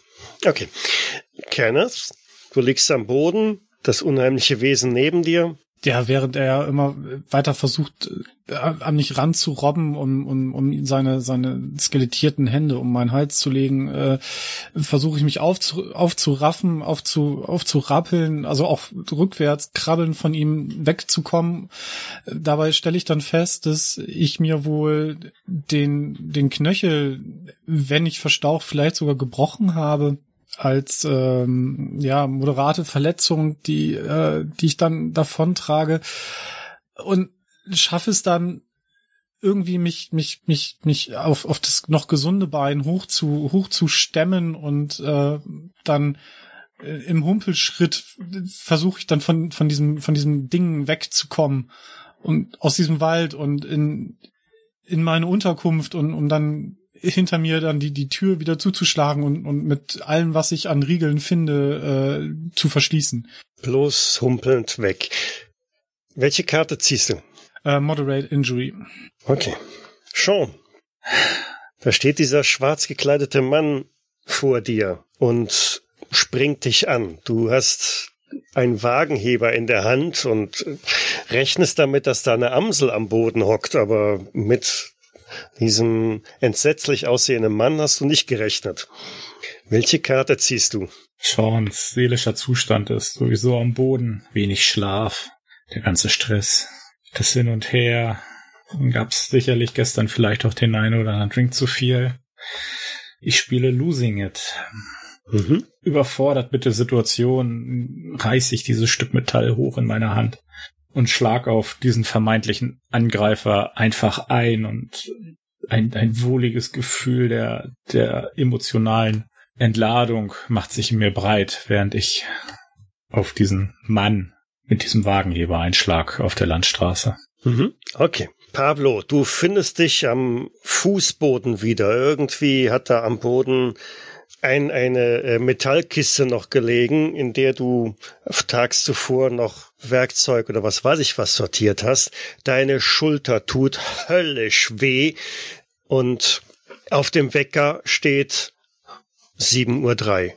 okay, Kenneth, du liegst am Boden, das unheimliche Wesen neben dir. Ja, während er immer weiter versucht, äh, an mich ranzurobben, um, um, um seine, seine skelettierten Hände um meinen Hals zu legen, äh, versuche ich mich aufzu, aufzuraffen, aufzu, aufzurappeln, also auch rückwärts krabbeln von ihm wegzukommen. Dabei stelle ich dann fest, dass ich mir wohl den, den Knöchel, wenn ich verstaucht, vielleicht sogar gebrochen habe als ähm, ja moderate Verletzung, die äh, die ich dann davon trage und schaffe es dann irgendwie mich mich mich mich auf auf das noch gesunde Bein hoch zu hoch zu stemmen und äh, dann äh, im Humpelschritt versuche ich dann von von diesem von diesem Ding wegzukommen und aus diesem Wald und in in meine Unterkunft und um dann hinter mir dann die, die Tür wieder zuzuschlagen und, und mit allem, was ich an Riegeln finde, äh, zu verschließen. Bloß humpelnd weg. Welche Karte ziehst du? Äh, Moderate Injury. Okay. Sean. Da steht dieser schwarz gekleidete Mann vor dir und springt dich an. Du hast einen Wagenheber in der Hand und rechnest damit, dass da eine Amsel am Boden hockt, aber mit diesem entsetzlich aussehenden Mann hast du nicht gerechnet. Welche Karte ziehst du? Sean's seelischer Zustand ist sowieso am Boden. Wenig Schlaf, der ganze Stress, das Hin und Her. Dann gab's sicherlich gestern vielleicht auch den einen oder anderen Drink zu viel. Ich spiele Losing It. Mhm. Überfordert mit der Situation reiß ich dieses Stück Metall hoch in meiner Hand und schlag auf diesen vermeintlichen Angreifer einfach ein und ein, ein wohliges Gefühl der, der emotionalen Entladung macht sich in mir breit, während ich auf diesen Mann mit diesem Wagenheber einschlag auf der Landstraße. Mhm. Okay. Pablo, du findest dich am Fußboden wieder. Irgendwie hat da am Boden ein, eine äh, Metallkiste noch gelegen, in der du tags zuvor noch Werkzeug oder was weiß ich was sortiert hast. Deine Schulter tut höllisch weh und auf dem Wecker steht 7.03 Uhr.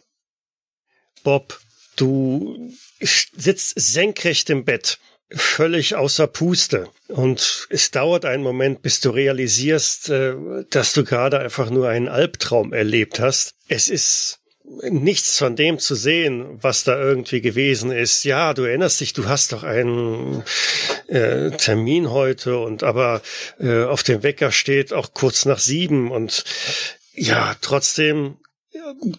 Bob, du sitzt senkrecht im Bett, völlig außer Puste. Und es dauert einen Moment, bis du realisierst, äh, dass du gerade einfach nur einen Albtraum erlebt hast. Es ist nichts von dem zu sehen, was da irgendwie gewesen ist. Ja, du erinnerst dich, du hast doch einen äh, Termin heute und aber äh, auf dem Wecker steht auch kurz nach sieben und ja, trotzdem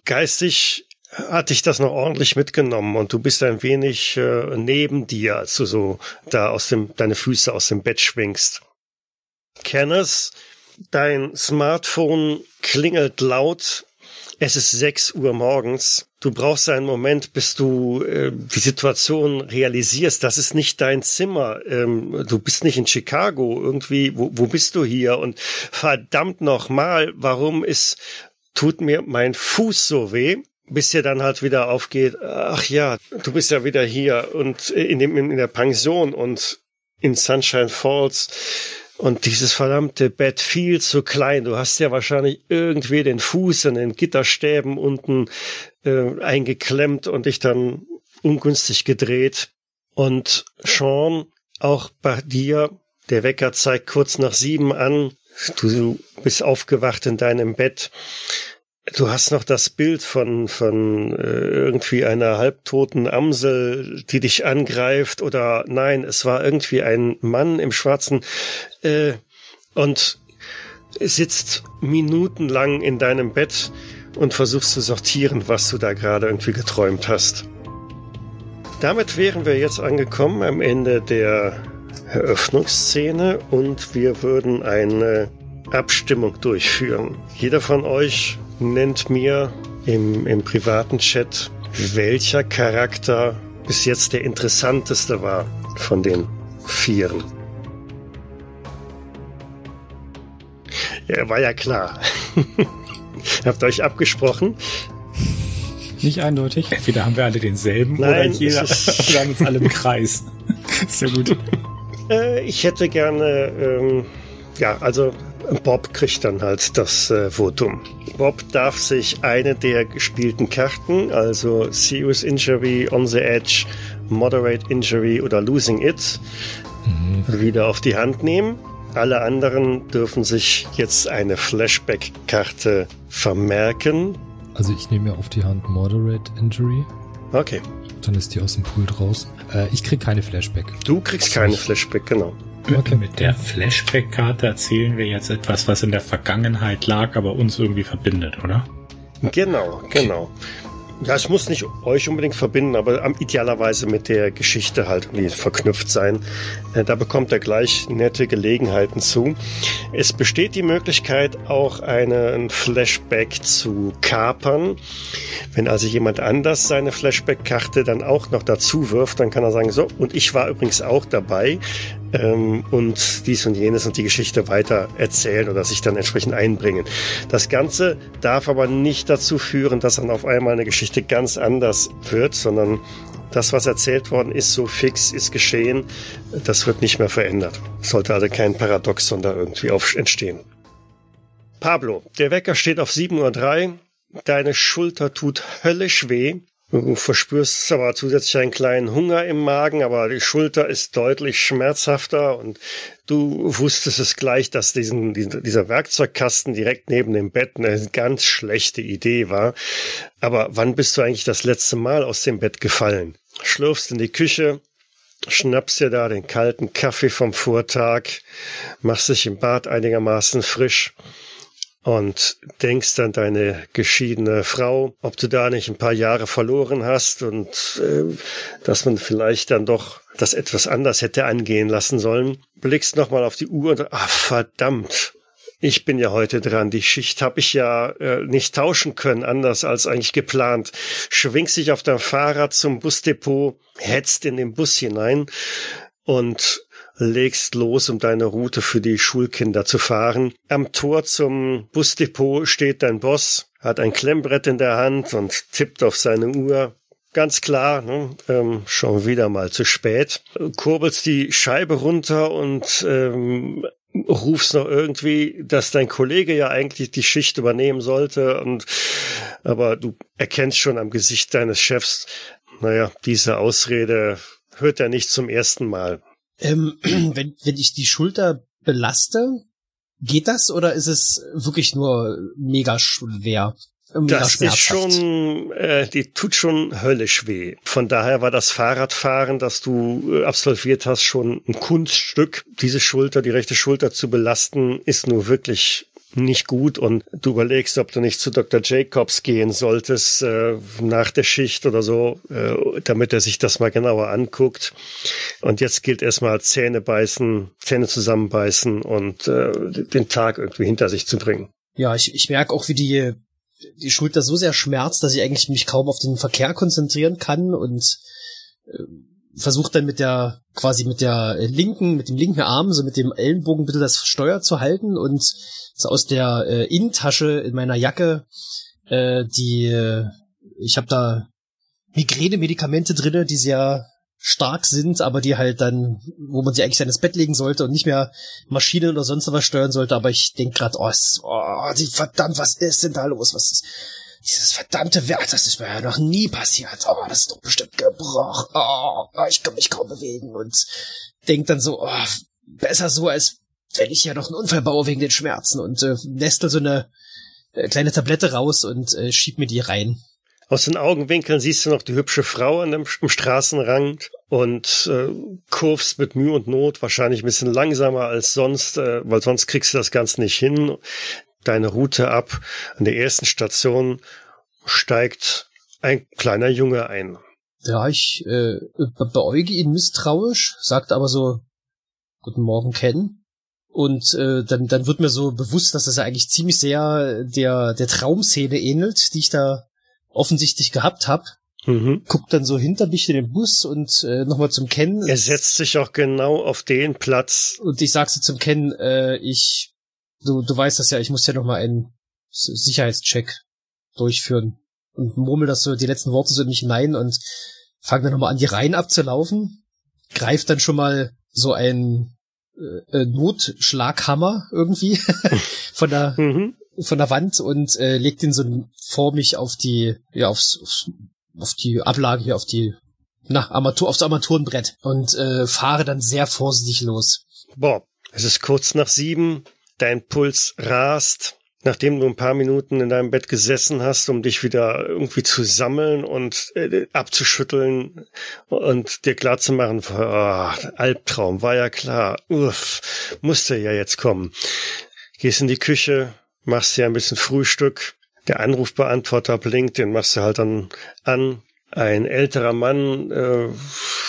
geistig hat dich das noch ordentlich mitgenommen und du bist ein wenig äh, neben dir, als du so da aus dem, deine Füße aus dem Bett schwingst. Kenneth, dein Smartphone klingelt laut. Es ist sechs Uhr morgens. Du brauchst einen Moment, bis du äh, die Situation realisierst. Das ist nicht dein Zimmer. Ähm, du bist nicht in Chicago. Irgendwie, wo, wo bist du hier? Und verdammt nochmal, warum ist, tut mir mein Fuß so weh? Bis dir dann halt wieder aufgeht, ach ja, du bist ja wieder hier und in dem, in der Pension und in Sunshine Falls und dieses verdammte Bett viel zu klein. Du hast ja wahrscheinlich irgendwie den Fuß in den Gitterstäben unten äh, eingeklemmt und dich dann ungünstig gedreht. Und Sean, auch bei dir, der Wecker zeigt kurz nach sieben an. Du bist aufgewacht in deinem Bett Du hast noch das Bild von, von äh, irgendwie einer halbtoten Amsel, die dich angreift, oder nein, es war irgendwie ein Mann im Schwarzen äh, und sitzt minutenlang in deinem Bett und versuchst zu sortieren, was du da gerade irgendwie geträumt hast. Damit wären wir jetzt angekommen am Ende der Eröffnungsszene und wir würden eine Abstimmung durchführen. Jeder von euch nennt mir im, im privaten Chat, welcher Charakter bis jetzt der interessanteste war von den Vieren. Ja, war ja klar. Habt ihr euch abgesprochen? Nicht eindeutig. Entweder haben wir alle denselben Nein, oder jeder wir haben uns alle im Kreis. Sehr gut. Äh, ich hätte gerne, ähm, ja, also Bob kriegt dann halt das äh, Votum. Bob darf sich eine der gespielten Karten, also Serious Injury, On the Edge, Moderate Injury oder Losing It, Mhm. wieder auf die Hand nehmen. Alle anderen dürfen sich jetzt eine Flashback-Karte vermerken. Also ich nehme mir auf die Hand Moderate Injury. Okay, Dann ist die aus dem Pool draußen. Äh, ich krieg keine Flashback. du kriegst keine Flashback, genau. Okay. Mit der Flashback-Karte erzählen wir jetzt etwas, was in der Vergangenheit lag, aber uns irgendwie verbindet, oder? Genau, genau. Ja, es muss nicht euch unbedingt verbinden, aber idealerweise mit der Geschichte halt irgendwie verknüpft sein. Äh, Da bekommt er gleich nette Gelegenheiten zu. Es besteht die Möglichkeit, auch einen Flashback zu kapern. Wenn also jemand anders seine Flashback-Karte dann auch noch dazu wirft, dann kann er sagen, so, und ich war übrigens auch dabei. Ähm, und dies und jenes und die Geschichte weiter erzählen oder sich dann entsprechend einbringen. Das Ganze darf aber nicht dazu führen, dass dann auf einmal eine Geschichte ganz anders wird, sondern das, was erzählt worden ist, so fix ist geschehen, das wird nicht mehr verändert. Sollte also kein Paradoxon da irgendwie auf entstehen. Pablo, der Wecker steht auf 7.03 Uhr. Deine Schulter tut höllisch weh. Du verspürst aber zusätzlich einen kleinen Hunger im Magen, aber die Schulter ist deutlich schmerzhafter und du wusstest es gleich, dass diesen, dieser Werkzeugkasten direkt neben dem Bett eine ganz schlechte Idee war. Aber wann bist du eigentlich das letzte Mal aus dem Bett gefallen? Schlurfst in die Küche, schnappst dir da den kalten Kaffee vom Vortag, machst dich im Bad einigermaßen frisch und denkst an deine geschiedene Frau, ob du da nicht ein paar Jahre verloren hast und äh, dass man vielleicht dann doch das etwas anders hätte angehen lassen sollen. Blickst nochmal auf die Uhr und ach verdammt, ich bin ja heute dran. Die Schicht habe ich ja äh, nicht tauschen können, anders als eigentlich geplant. Schwingst dich auf dein Fahrrad zum Busdepot, hetzt in den Bus hinein und legst los, um deine Route für die Schulkinder zu fahren. Am Tor zum Busdepot steht dein Boss, hat ein Klemmbrett in der Hand und tippt auf seine Uhr. Ganz klar, ne? ähm, schon wieder mal zu spät. Kurbelst die Scheibe runter und ähm, rufst noch irgendwie, dass dein Kollege ja eigentlich die Schicht übernehmen sollte und aber du erkennst schon am Gesicht deines Chefs, naja, diese Ausrede hört er nicht zum ersten Mal. Ähm, wenn, wenn ich die Schulter belaste, geht das oder ist es wirklich nur mega schwer? Mega das ist schon, äh, die tut schon höllisch weh. Von daher war das Fahrradfahren, das du äh, absolviert hast, schon ein Kunststück. Diese Schulter, die rechte Schulter zu belasten, ist nur wirklich nicht gut und du überlegst, ob du nicht zu Dr. Jacobs gehen solltest äh, nach der Schicht oder so, äh, damit er sich das mal genauer anguckt. Und jetzt gilt erstmal Zähne beißen, Zähne zusammenbeißen und äh, den Tag irgendwie hinter sich zu bringen. Ja, ich, ich merke auch, wie die, die Schulter so sehr schmerzt, dass ich eigentlich mich kaum auf den Verkehr konzentrieren kann und äh, versucht dann mit der quasi mit der linken mit dem linken Arm so mit dem Ellenbogen bitte das Steuer zu halten und so aus der äh, Innentasche in meiner Jacke äh, die äh, ich habe da Migräne-Medikamente drinne, die sehr stark sind, aber die halt dann, wo man sie eigentlich ins Bett legen sollte und nicht mehr Maschinen oder sonst was steuern sollte. Aber ich denk gerade, oh, oh, die verdammt, was ist denn da los? Was ist dieses verdammte Werk? Das ist mir ja noch nie passiert. Oh, das ist doch bestimmt gebrochen. Oh, ich kann mich kaum bewegen und denk dann so, oh, besser so als wenn ich ja noch einen Unfall baue wegen den Schmerzen und äh, nestel so eine äh, kleine Tablette raus und äh, schieb mir die rein. Aus den Augenwinkeln siehst du noch die hübsche Frau an dem, am Straßenrand und äh, kurvst mit Mühe und Not, wahrscheinlich ein bisschen langsamer als sonst, äh, weil sonst kriegst du das Ganze nicht hin. Deine Route ab. An der ersten Station steigt ein kleiner Junge ein. Ja, ich äh, beäuge ihn misstrauisch, sagt aber so, Guten Morgen, Ken. Und äh, dann, dann wird mir so bewusst, dass das ja eigentlich ziemlich sehr der, der Traumszene ähnelt, die ich da offensichtlich gehabt habe. Mhm. Guckt dann so hinter mich in den Bus und äh, nochmal zum Ken. Er setzt sich auch genau auf den Platz. Und ich sag so zum Ken, äh, ich, du, du weißt das ja, ich muss ja nochmal einen Sicherheitscheck durchführen. Und murmel das so die letzten Worte so in mich hinein und fange dann nochmal an, die Reihen abzulaufen. Greift dann schon mal so ein äh, Notschlaghammer irgendwie von der mhm. von der Wand und äh, legt den so vor mich auf die ja aufs, aufs auf die Ablage hier auf die na Armatur aufs Armaturenbrett und äh, fahre dann sehr vorsichtig los. Boah, es ist kurz nach sieben, dein Puls rast nachdem du ein paar Minuten in deinem Bett gesessen hast, um dich wieder irgendwie zu sammeln und äh, abzuschütteln und dir klar zu machen, oh, Albtraum, war ja klar, uff, musste ja jetzt kommen. Gehst in die Küche, machst dir ein bisschen Frühstück, der Anrufbeantworter blinkt, den machst du halt dann an. Ein älterer Mann äh,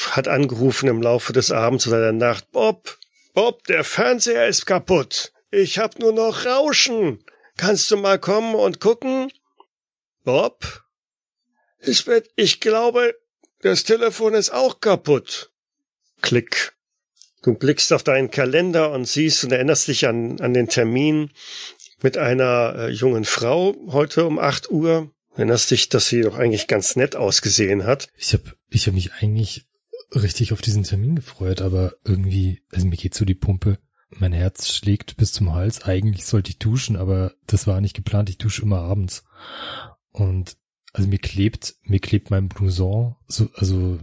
hat angerufen im Laufe des Abends oder der Nacht, Bob, Bob, der Fernseher ist kaputt. Ich hab nur noch Rauschen. Kannst du mal kommen und gucken? Bob? Lisbeth, ich glaube, das Telefon ist auch kaputt. Klick. Du blickst auf deinen Kalender und siehst und erinnerst dich an, an den Termin mit einer äh, jungen Frau heute um 8 Uhr. Erinnerst dich, dass sie doch eigentlich ganz nett ausgesehen hat. Ich habe ich hab mich eigentlich richtig auf diesen Termin gefreut, aber irgendwie, also mir geht so die Pumpe. Mein Herz schlägt bis zum Hals. Eigentlich sollte ich duschen, aber das war nicht geplant. Ich dusche immer abends. Und also mir klebt, mir klebt mein Blouson, so, also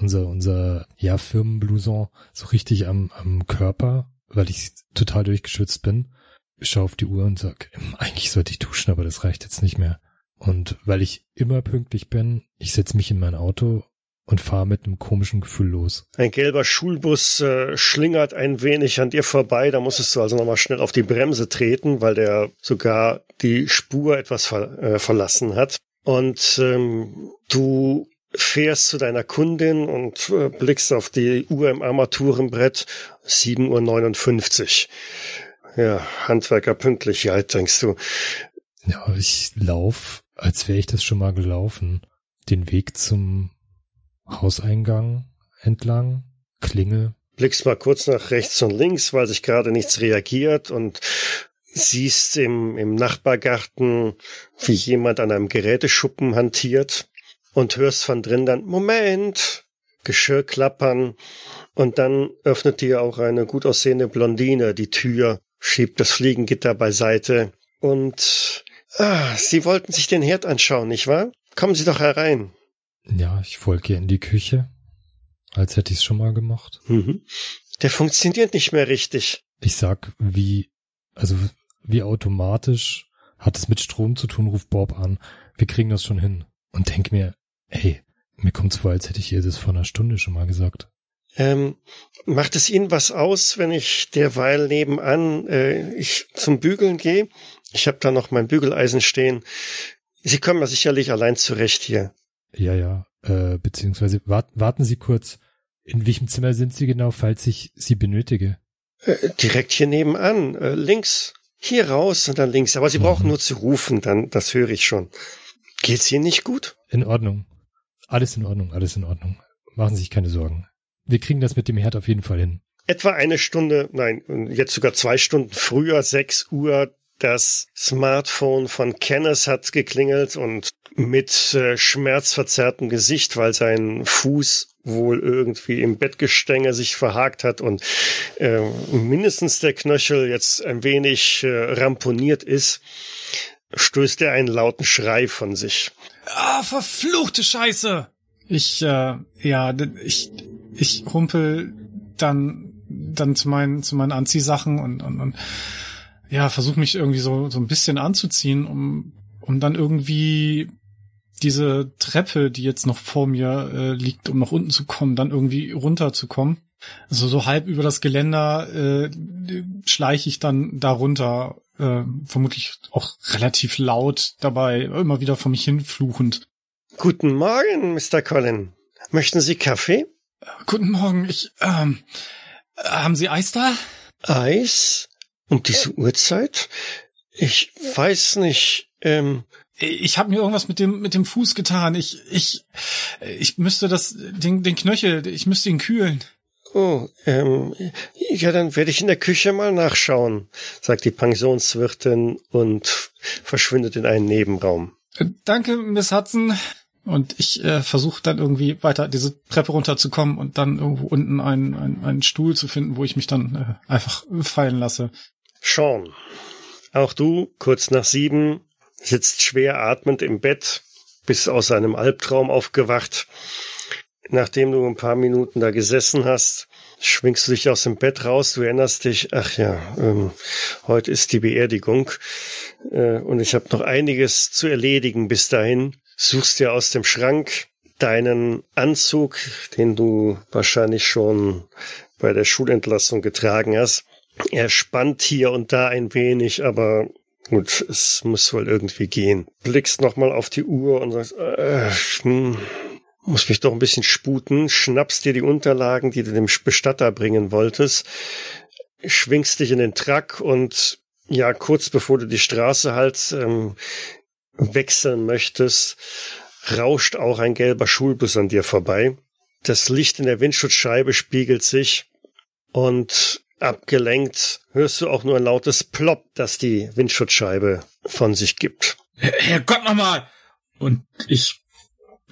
unser, unser, ja, Firmenblouson so richtig am, am Körper, weil ich total durchgeschützt bin. Ich schaue auf die Uhr und sag, eigentlich sollte ich duschen, aber das reicht jetzt nicht mehr. Und weil ich immer pünktlich bin, ich setze mich in mein Auto und fahre mit einem komischen Gefühl los. Ein gelber Schulbus äh, schlingert ein wenig an dir vorbei. Da musstest du also nochmal schnell auf die Bremse treten, weil der sogar die Spur etwas ver äh, verlassen hat. Und ähm, du fährst zu deiner Kundin und äh, blickst auf die Uhr im Armaturenbrett. 7.59 Uhr. Ja, Handwerkerpünktlichkeit, denkst du. Ja, ich lauf, als wäre ich das schon mal gelaufen, den Weg zum Hauseingang entlang, Klingel. Blickst mal kurz nach rechts und links, weil sich gerade nichts reagiert und siehst im, im Nachbargarten, wie jemand an einem Geräteschuppen hantiert und hörst von drin dann, Moment, Geschirr klappern und dann öffnet dir auch eine gut aussehende Blondine die Tür, schiebt das Fliegengitter beiseite und ah, Sie wollten sich den Herd anschauen, nicht wahr? Kommen Sie doch herein. Ja, ich folge ihr in die Küche, als hätte ich es schon mal gemacht. Mhm. Der funktioniert nicht mehr richtig. Ich sag, wie, also wie automatisch hat es mit Strom zu tun, ruft Bob an. Wir kriegen das schon hin. Und denk mir, hey, mir kommt's vor, als hätte ich ihr das vor einer Stunde schon mal gesagt. Ähm, macht es Ihnen was aus, wenn ich derweil nebenan äh, ich zum Bügeln gehe? Ich habe da noch mein Bügeleisen stehen. Sie kommen ja sicherlich allein zurecht hier. Ja, ja. Äh, beziehungsweise wart, warten Sie kurz. In welchem Zimmer sind Sie genau, falls ich Sie benötige? Äh, direkt hier nebenan, äh, links. Hier raus und dann links. Aber Sie mhm. brauchen nur zu rufen, dann das höre ich schon. Geht's Ihnen nicht gut? In Ordnung. Alles in Ordnung, alles in Ordnung. Machen Sie sich keine Sorgen. Wir kriegen das mit dem Herd auf jeden Fall hin. Etwa eine Stunde, nein, jetzt sogar zwei Stunden früher, sechs Uhr, das Smartphone von Kenneth hat geklingelt und mit äh, schmerzverzerrtem Gesicht, weil sein Fuß wohl irgendwie im Bettgestänge sich verhakt hat und äh, mindestens der Knöchel jetzt ein wenig äh, ramponiert ist, stößt er einen lauten Schrei von sich. Ah, verfluchte Scheiße! Ich, äh, ja, ich, ich humpel dann, dann zu meinen, zu meinen Anziehsachen und, und, und ja, versuche mich irgendwie so, so ein bisschen anzuziehen, um, um dann irgendwie diese Treppe, die jetzt noch vor mir äh, liegt, um nach unten zu kommen, dann irgendwie runterzukommen. Also so halb über das Geländer äh, schleiche ich dann da runter, äh, vermutlich auch relativ laut dabei, immer wieder vor mich hin fluchend. Guten Morgen, Mr. Colin. Möchten Sie Kaffee? Guten Morgen, ich, ähm, haben Sie Eis da? Eis? Um diese Uhrzeit? Ich weiß nicht, ähm, ich habe mir irgendwas mit dem mit dem Fuß getan. Ich ich ich müsste das den den Knöchel, ich müsste ihn kühlen. Oh, ähm, ja, dann werde ich in der Küche mal nachschauen, sagt die Pensionswirtin und verschwindet in einen Nebenraum. Äh, danke, Miss Hudson. Und ich äh, versuche dann irgendwie weiter diese Treppe runterzukommen und dann irgendwo unten einen, einen, einen Stuhl zu finden, wo ich mich dann äh, einfach fallen lasse. Sean, auch du, kurz nach sieben, sitzt schwer atmend im Bett, bist aus einem Albtraum aufgewacht. Nachdem du ein paar Minuten da gesessen hast, schwingst du dich aus dem Bett raus, du erinnerst dich, ach ja, ähm, heute ist die Beerdigung äh, und ich habe noch einiges zu erledigen bis dahin. Suchst dir aus dem Schrank deinen Anzug, den du wahrscheinlich schon bei der Schulentlassung getragen hast. Er spannt hier und da ein wenig, aber Gut, es muss wohl irgendwie gehen. Blickst nochmal auf die Uhr und sagst, äh, hm, muss mich doch ein bisschen sputen, schnappst dir die Unterlagen, die du dem Bestatter bringen wolltest, schwingst dich in den Truck und ja, kurz bevor du die Straße halt ähm, wechseln möchtest, rauscht auch ein gelber Schulbus an dir vorbei. Das Licht in der Windschutzscheibe spiegelt sich und abgelenkt hörst du auch nur ein lautes Plopp, das die Windschutzscheibe von sich gibt. Herrgott nochmal! Und ich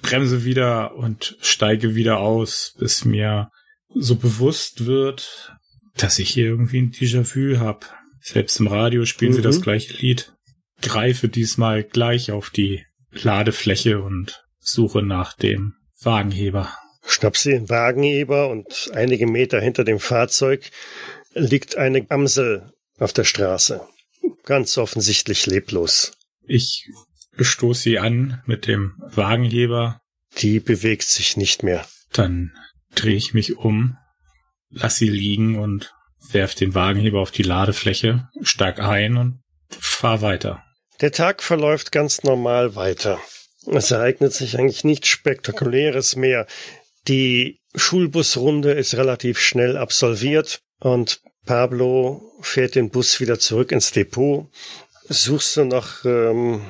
bremse wieder und steige wieder aus, bis mir so bewusst wird, dass ich hier irgendwie ein Déjà-vu habe. Selbst im Radio spielen mhm. sie das mhm. gleiche Lied. Greife diesmal gleich auf die Ladefläche und suche nach dem Wagenheber. Schnapp sie den Wagenheber und einige Meter hinter dem Fahrzeug liegt eine Amsel auf der Straße. Ganz offensichtlich leblos. Ich stoße sie an mit dem Wagenheber. Die bewegt sich nicht mehr. Dann drehe ich mich um, lass sie liegen und werf den Wagenheber auf die Ladefläche, steig ein und fahr weiter. Der Tag verläuft ganz normal weiter. Es ereignet sich eigentlich nichts Spektakuläres mehr. Die Schulbusrunde ist relativ schnell absolviert und Pablo fährt den Bus wieder zurück ins Depot. Suchst du noch ähm,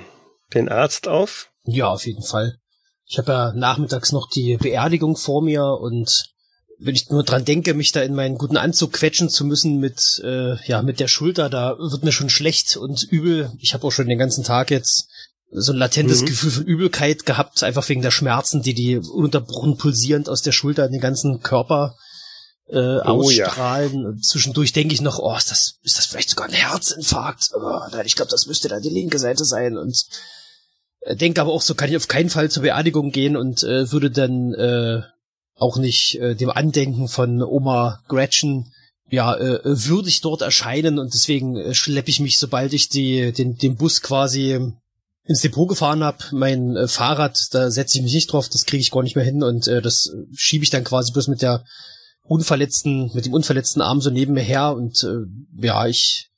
den Arzt auf? Ja, auf jeden Fall. Ich habe ja nachmittags noch die Beerdigung vor mir und wenn ich nur dran denke, mich da in meinen guten Anzug quetschen zu müssen mit äh, ja mit der Schulter, da wird mir schon schlecht und übel. Ich habe auch schon den ganzen Tag jetzt so ein latentes mhm. Gefühl von Übelkeit gehabt, einfach wegen der Schmerzen, die die ununterbrochen pulsierend aus der Schulter in den ganzen Körper äh, oh, ausstrahlen. Ja. Zwischendurch denke ich noch, oh, ist das, ist das vielleicht sogar ein Herzinfarkt? Oh, nein, ich glaube, das müsste da die linke Seite sein. Und äh, denke aber auch, so kann ich auf keinen Fall zur Beerdigung gehen und äh, würde dann äh, auch nicht äh, dem Andenken von Oma Gretchen ja äh, würdig dort erscheinen und deswegen äh, schleppe ich mich, sobald ich die den den Bus quasi ins Depot gefahren habe, mein äh, Fahrrad, da setze ich mich nicht drauf, das kriege ich gar nicht mehr hin und äh, das schiebe ich dann quasi bloß mit der unverletzten, mit dem unverletzten Arm so neben mir her und äh, ja, ich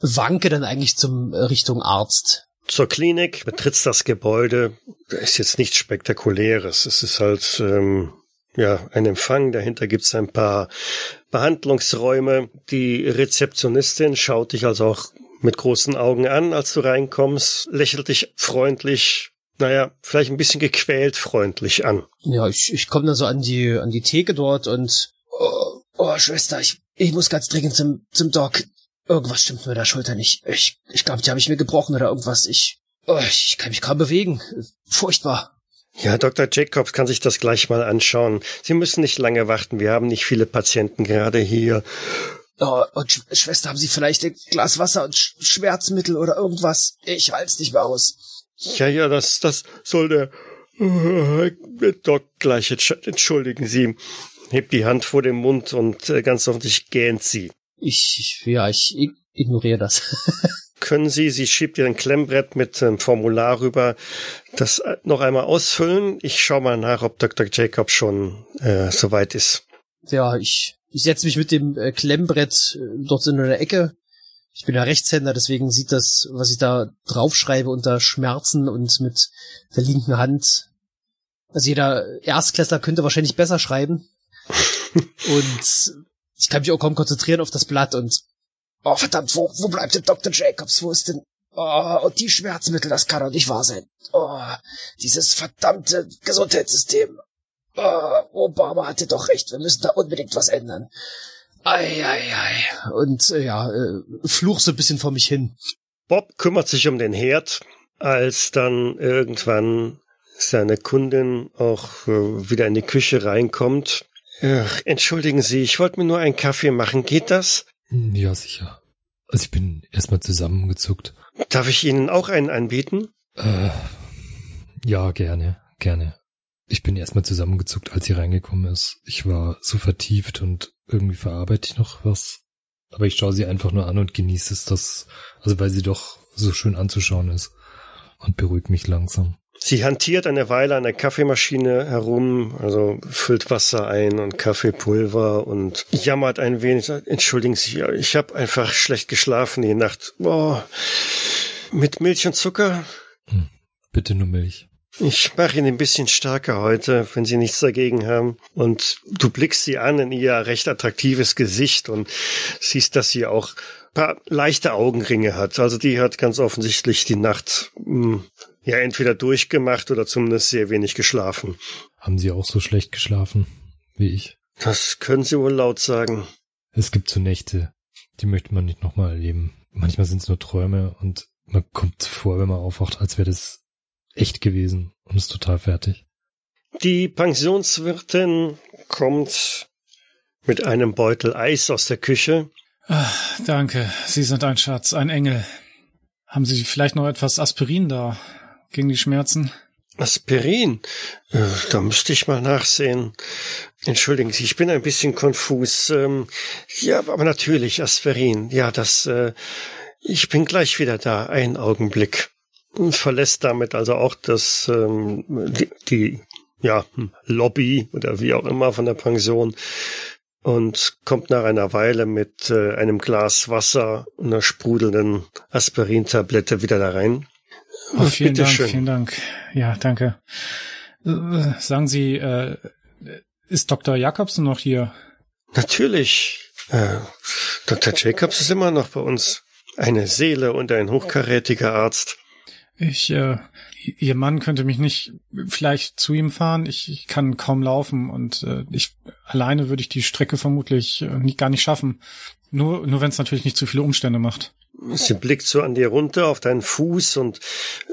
wanke dann eigentlich zum äh, Richtung Arzt. Zur Klinik betrittst das Gebäude. Da ist jetzt nichts Spektakuläres. Es ist halt ähm, ja ein Empfang. Dahinter gibt's ein paar Behandlungsräume. Die Rezeptionistin schaut dich also auch mit großen Augen an, als du reinkommst, lächelt dich freundlich naja, vielleicht ein bisschen gequält freundlich an. Ja, ich, ich komme dann so an die, an die Theke dort und Oh, oh Schwester, ich, ich muss ganz dringend zum, zum Doc. Irgendwas stimmt mit der Schulter nicht. Ich, ich glaube, die habe ich mir gebrochen oder irgendwas. Ich, oh, ich kann mich kaum bewegen. Furchtbar. Ja, Dr. Jacobs kann sich das gleich mal anschauen. Sie müssen nicht lange warten. Wir haben nicht viele Patienten gerade hier. Oh, und Sch Schwester, haben Sie vielleicht ein Glas Wasser und Sch Schmerzmittel oder irgendwas? Ich halte nicht mehr aus. Ja, ja, das, das soll der äh, Doc gleich. Entschuldigen Sie hebt die Hand vor dem Mund und äh, ganz offensichtlich gähnt sie. Ich, ja, ich ignoriere das. Können Sie, sie schiebt ihr ein Klemmbrett mit einem Formular rüber, das äh, noch einmal ausfüllen. Ich schaue mal nach, ob Dr. Jacob schon äh, soweit ist. Ja, ich, ich setze mich mit dem äh, Klemmbrett äh, dort in der Ecke. Ich bin ja Rechtshänder, deswegen sieht das, was ich da draufschreibe, unter Schmerzen und mit der linken Hand. Also jeder Erstklässler könnte wahrscheinlich besser schreiben und ich kann mich auch kaum konzentrieren auf das Blatt und oh verdammt, wo, wo bleibt denn Dr. Jacobs? Wo ist denn Oh, und die Schmerzmittel, das kann doch nicht wahr sein. Oh, dieses verdammte Gesundheitssystem. Oh, Obama hatte doch recht, wir müssen da unbedingt was ändern. Ei, ei, ei. Und äh, ja, äh, fluch so ein bisschen vor mich hin. Bob kümmert sich um den Herd, als dann irgendwann seine Kundin auch äh, wieder in die Küche reinkommt Ach, entschuldigen Sie, ich wollte mir nur einen Kaffee machen. Geht das? Ja, sicher. Also ich bin erstmal zusammengezuckt. Darf ich Ihnen auch einen anbieten? Äh, ja, gerne, gerne. Ich bin erstmal zusammengezuckt, als sie reingekommen ist. Ich war so vertieft und irgendwie verarbeite ich noch was. Aber ich schaue sie einfach nur an und genieße es, dass, also weil sie doch so schön anzuschauen ist und beruhigt mich langsam. Sie hantiert eine Weile an der Kaffeemaschine herum, also füllt Wasser ein und Kaffeepulver und jammert ein wenig. Entschuldigen Sie, ich habe einfach schlecht geschlafen die Nacht. Boah. Mit Milch und Zucker? Hm, bitte nur Milch. Ich mache ihn ein bisschen stärker heute, wenn Sie nichts dagegen haben. Und du blickst sie an in ihr recht attraktives Gesicht und siehst, dass sie auch paar leichte Augenringe hat. Also die hat ganz offensichtlich die Nacht mh, hm, ja, entweder durchgemacht oder zumindest sehr wenig geschlafen. Haben Sie auch so schlecht geschlafen wie ich? Das können Sie wohl laut sagen. Es gibt so Nächte, die möchte man nicht nochmal erleben. Manchmal sind es nur Träume und man kommt vor, wenn man aufwacht, als wäre das echt gewesen und ist total fertig. Die Pensionswirtin kommt mit einem Beutel Eis aus der Küche. Ach, danke, Sie sind ein Schatz, ein Engel. Haben Sie vielleicht noch etwas Aspirin da gegen die Schmerzen? Aspirin? Äh, da müsste ich mal nachsehen. Entschuldigen Sie, ich bin ein bisschen konfus. Ähm, ja, aber natürlich Aspirin. Ja, das. Äh, ich bin gleich wieder da. Ein Augenblick. Verlässt damit also auch das ähm, die, die ja Lobby oder wie auch immer von der Pension und kommt nach einer Weile mit äh, einem Glas Wasser und einer sprudelnden Aspirintablette wieder da rein. Oh, vielen Dank, schön. vielen Dank. Ja, danke. Äh, sagen Sie, äh, ist Dr. Jakobsen noch hier? Natürlich. Äh, Dr. Jacobs ist immer noch bei uns. Eine Seele und ein hochkarätiger Arzt. Ich, äh, Ihr Mann könnte mich nicht vielleicht zu ihm fahren. Ich, ich kann kaum laufen und äh, ich alleine würde ich die Strecke vermutlich äh, gar nicht schaffen. Nur, nur wenn es natürlich nicht zu viele Umstände macht. Sie blickt so an dir runter auf deinen Fuß und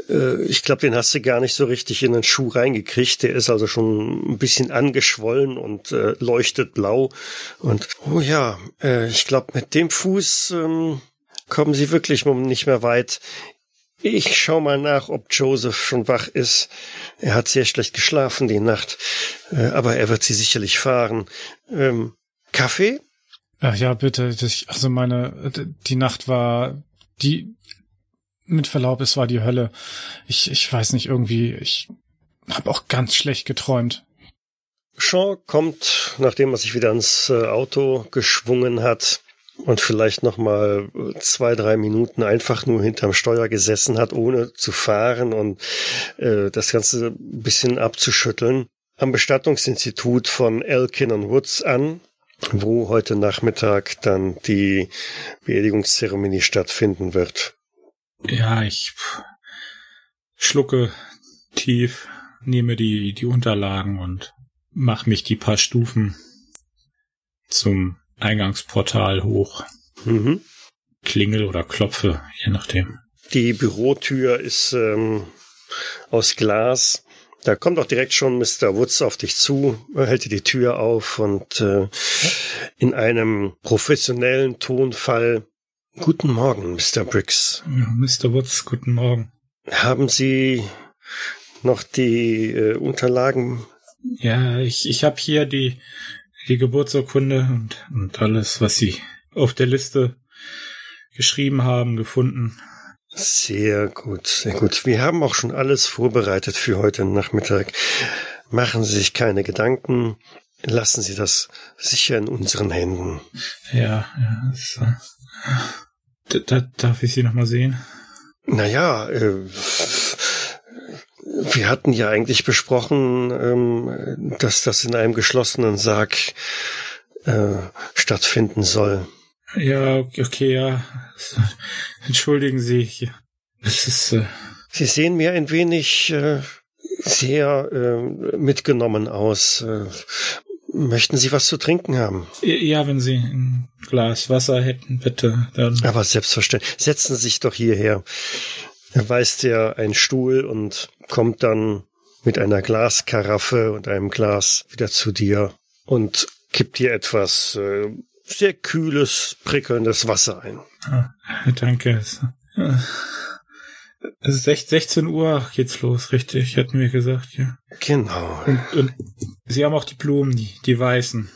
äh, ich glaube, den hast du gar nicht so richtig in den Schuh reingekriegt. Der ist also schon ein bisschen angeschwollen und äh, leuchtet blau. Und oh ja, äh, ich glaube, mit dem Fuß ähm, kommen sie wirklich nicht mehr weit. Ich schau mal nach, ob Joseph schon wach ist. Er hat sehr schlecht geschlafen die Nacht, äh, aber er wird sie sicherlich fahren. Ähm, Kaffee? Ach ja, bitte. Das, also meine, die Nacht war, die, mit Verlaub, es war die Hölle. Ich, ich weiß nicht, irgendwie, ich habe auch ganz schlecht geträumt. Sean kommt, nachdem er sich wieder ans äh, Auto geschwungen hat und vielleicht noch mal zwei, drei Minuten einfach nur hinterm Steuer gesessen hat, ohne zu fahren und äh, das Ganze ein bisschen abzuschütteln, am Bestattungsinstitut von Elkin und Woods an wo heute Nachmittag dann die Beerdigungszeremonie stattfinden wird. Ja, ich schlucke tief, nehme die, die Unterlagen und mache mich die paar Stufen zum Eingangsportal hoch. Mhm. Klingel oder klopfe, je nachdem. Die Bürotür ist ähm, aus Glas da kommt auch direkt schon Mr. Woods auf dich zu, hält dir die Tür auf und äh, in einem professionellen Tonfall Guten Morgen, Mr. Briggs. Ja, Mr. Woods, guten Morgen. Haben Sie noch die äh, Unterlagen? Ja, ich, ich habe hier die, die Geburtsurkunde und, und alles, was Sie auf der Liste geschrieben haben, gefunden. Sehr gut, sehr gut. Wir haben auch schon alles vorbereitet für heute Nachmittag. Machen Sie sich keine Gedanken. Lassen Sie das sicher in unseren Händen. Ja, ja. Das, äh, da, darf ich Sie noch mal sehen? Naja, äh, wir hatten ja eigentlich besprochen, ähm, dass das in einem geschlossenen Sarg äh, stattfinden soll. Ja, okay, ja. Entschuldigen Sie. Das ist. Äh Sie sehen mir ein wenig äh, sehr äh, mitgenommen aus. Äh, möchten Sie was zu trinken haben? Ja, wenn Sie ein Glas Wasser hätten, bitte. Dann. Aber selbstverständlich. Setzen Sie sich doch hierher. Er weist dir einen Stuhl und kommt dann mit einer Glaskaraffe und einem Glas wieder zu dir und kippt dir etwas äh, sehr kühles, prickelndes Wasser ein. Ah, danke. Es ist 16 Uhr geht's los, richtig, hatten wir gesagt, ja. Genau. Und, und Sie haben auch die Blumen, die, die weißen.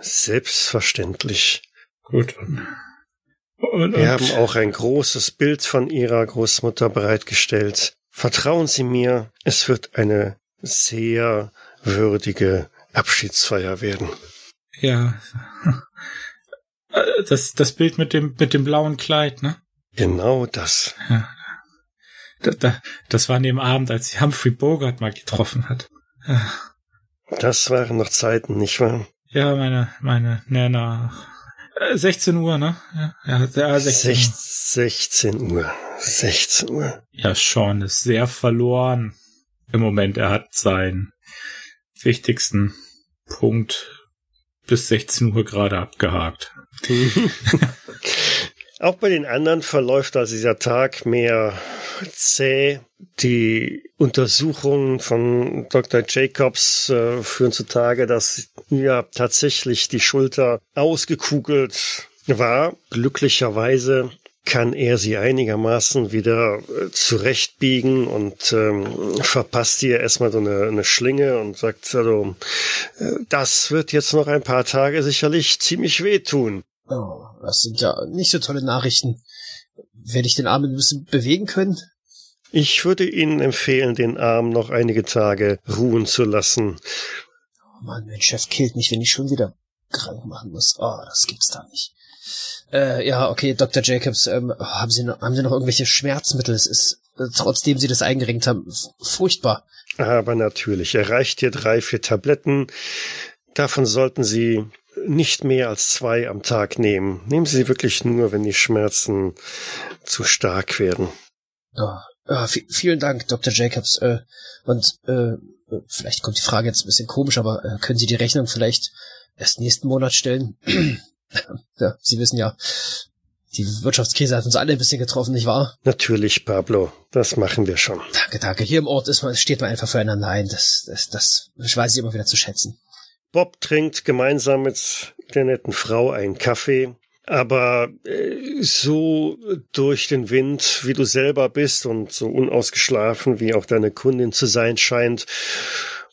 Selbstverständlich. Gut. Und, und, wir haben auch ein großes Bild von Ihrer Großmutter bereitgestellt. Vertrauen Sie mir, es wird eine sehr würdige Abschiedsfeier werden. Ja. Äh, das, das Bild mit dem, mit dem blauen Kleid, ne? Genau das. Ja. Da, das war an dem Abend, als sie Humphrey Bogart mal getroffen hat. Ja. Das waren noch Zeiten, nicht wahr? Ja, meine, meine Nana. 16 äh, Uhr, ne? Ja, ja 16, 16 Uhr. 16 Uhr. Ja, Sean ist sehr verloren im Moment. Er hat seinen wichtigsten Punkt bis 16 Uhr gerade abgehakt. Auch bei den anderen verläuft also dieser Tag mehr zäh. Die Untersuchungen von Dr. Jacobs äh, führen zutage, dass ja tatsächlich die Schulter ausgekugelt war. Glücklicherweise kann er sie einigermaßen wieder äh, zurechtbiegen und ähm, verpasst ihr erstmal so eine, eine Schlinge und sagt, also, äh, das wird jetzt noch ein paar Tage sicherlich ziemlich wehtun. Oh, das sind ja nicht so tolle Nachrichten. Werde ich den Arm ein bisschen bewegen können? Ich würde Ihnen empfehlen, den Arm noch einige Tage ruhen zu lassen. Oh Mann, mein Chef killt mich, wenn ich schon wieder krank machen muss. Oh, das gibt's da nicht. Äh, ja, okay, Dr. Jacobs, ähm, haben Sie noch, haben Sie noch irgendwelche Schmerzmittel? Es ist, äh, trotzdem Sie das eingerenkt haben, furchtbar. Aber natürlich, er reicht dir drei, vier Tabletten. Davon sollten Sie nicht mehr als zwei am Tag nehmen. Nehmen Sie sie wirklich nur, wenn die Schmerzen zu stark werden. Ja, ja vielen Dank, Dr. Jacobs. Äh, und äh, vielleicht kommt die Frage jetzt ein bisschen komisch, aber äh, können Sie die Rechnung vielleicht erst nächsten Monat stellen? ja, Sie wissen ja, die Wirtschaftskrise hat uns alle ein bisschen getroffen, nicht wahr? Natürlich, Pablo. Das machen wir schon. Danke, danke. Hier im Ort ist man, steht man einfach füreinander ein. Das, das, das weiß ich immer wieder zu schätzen. Bob trinkt gemeinsam mit der netten Frau einen Kaffee. Aber äh, so durch den Wind, wie du selber bist und so unausgeschlafen, wie auch deine Kundin zu sein scheint,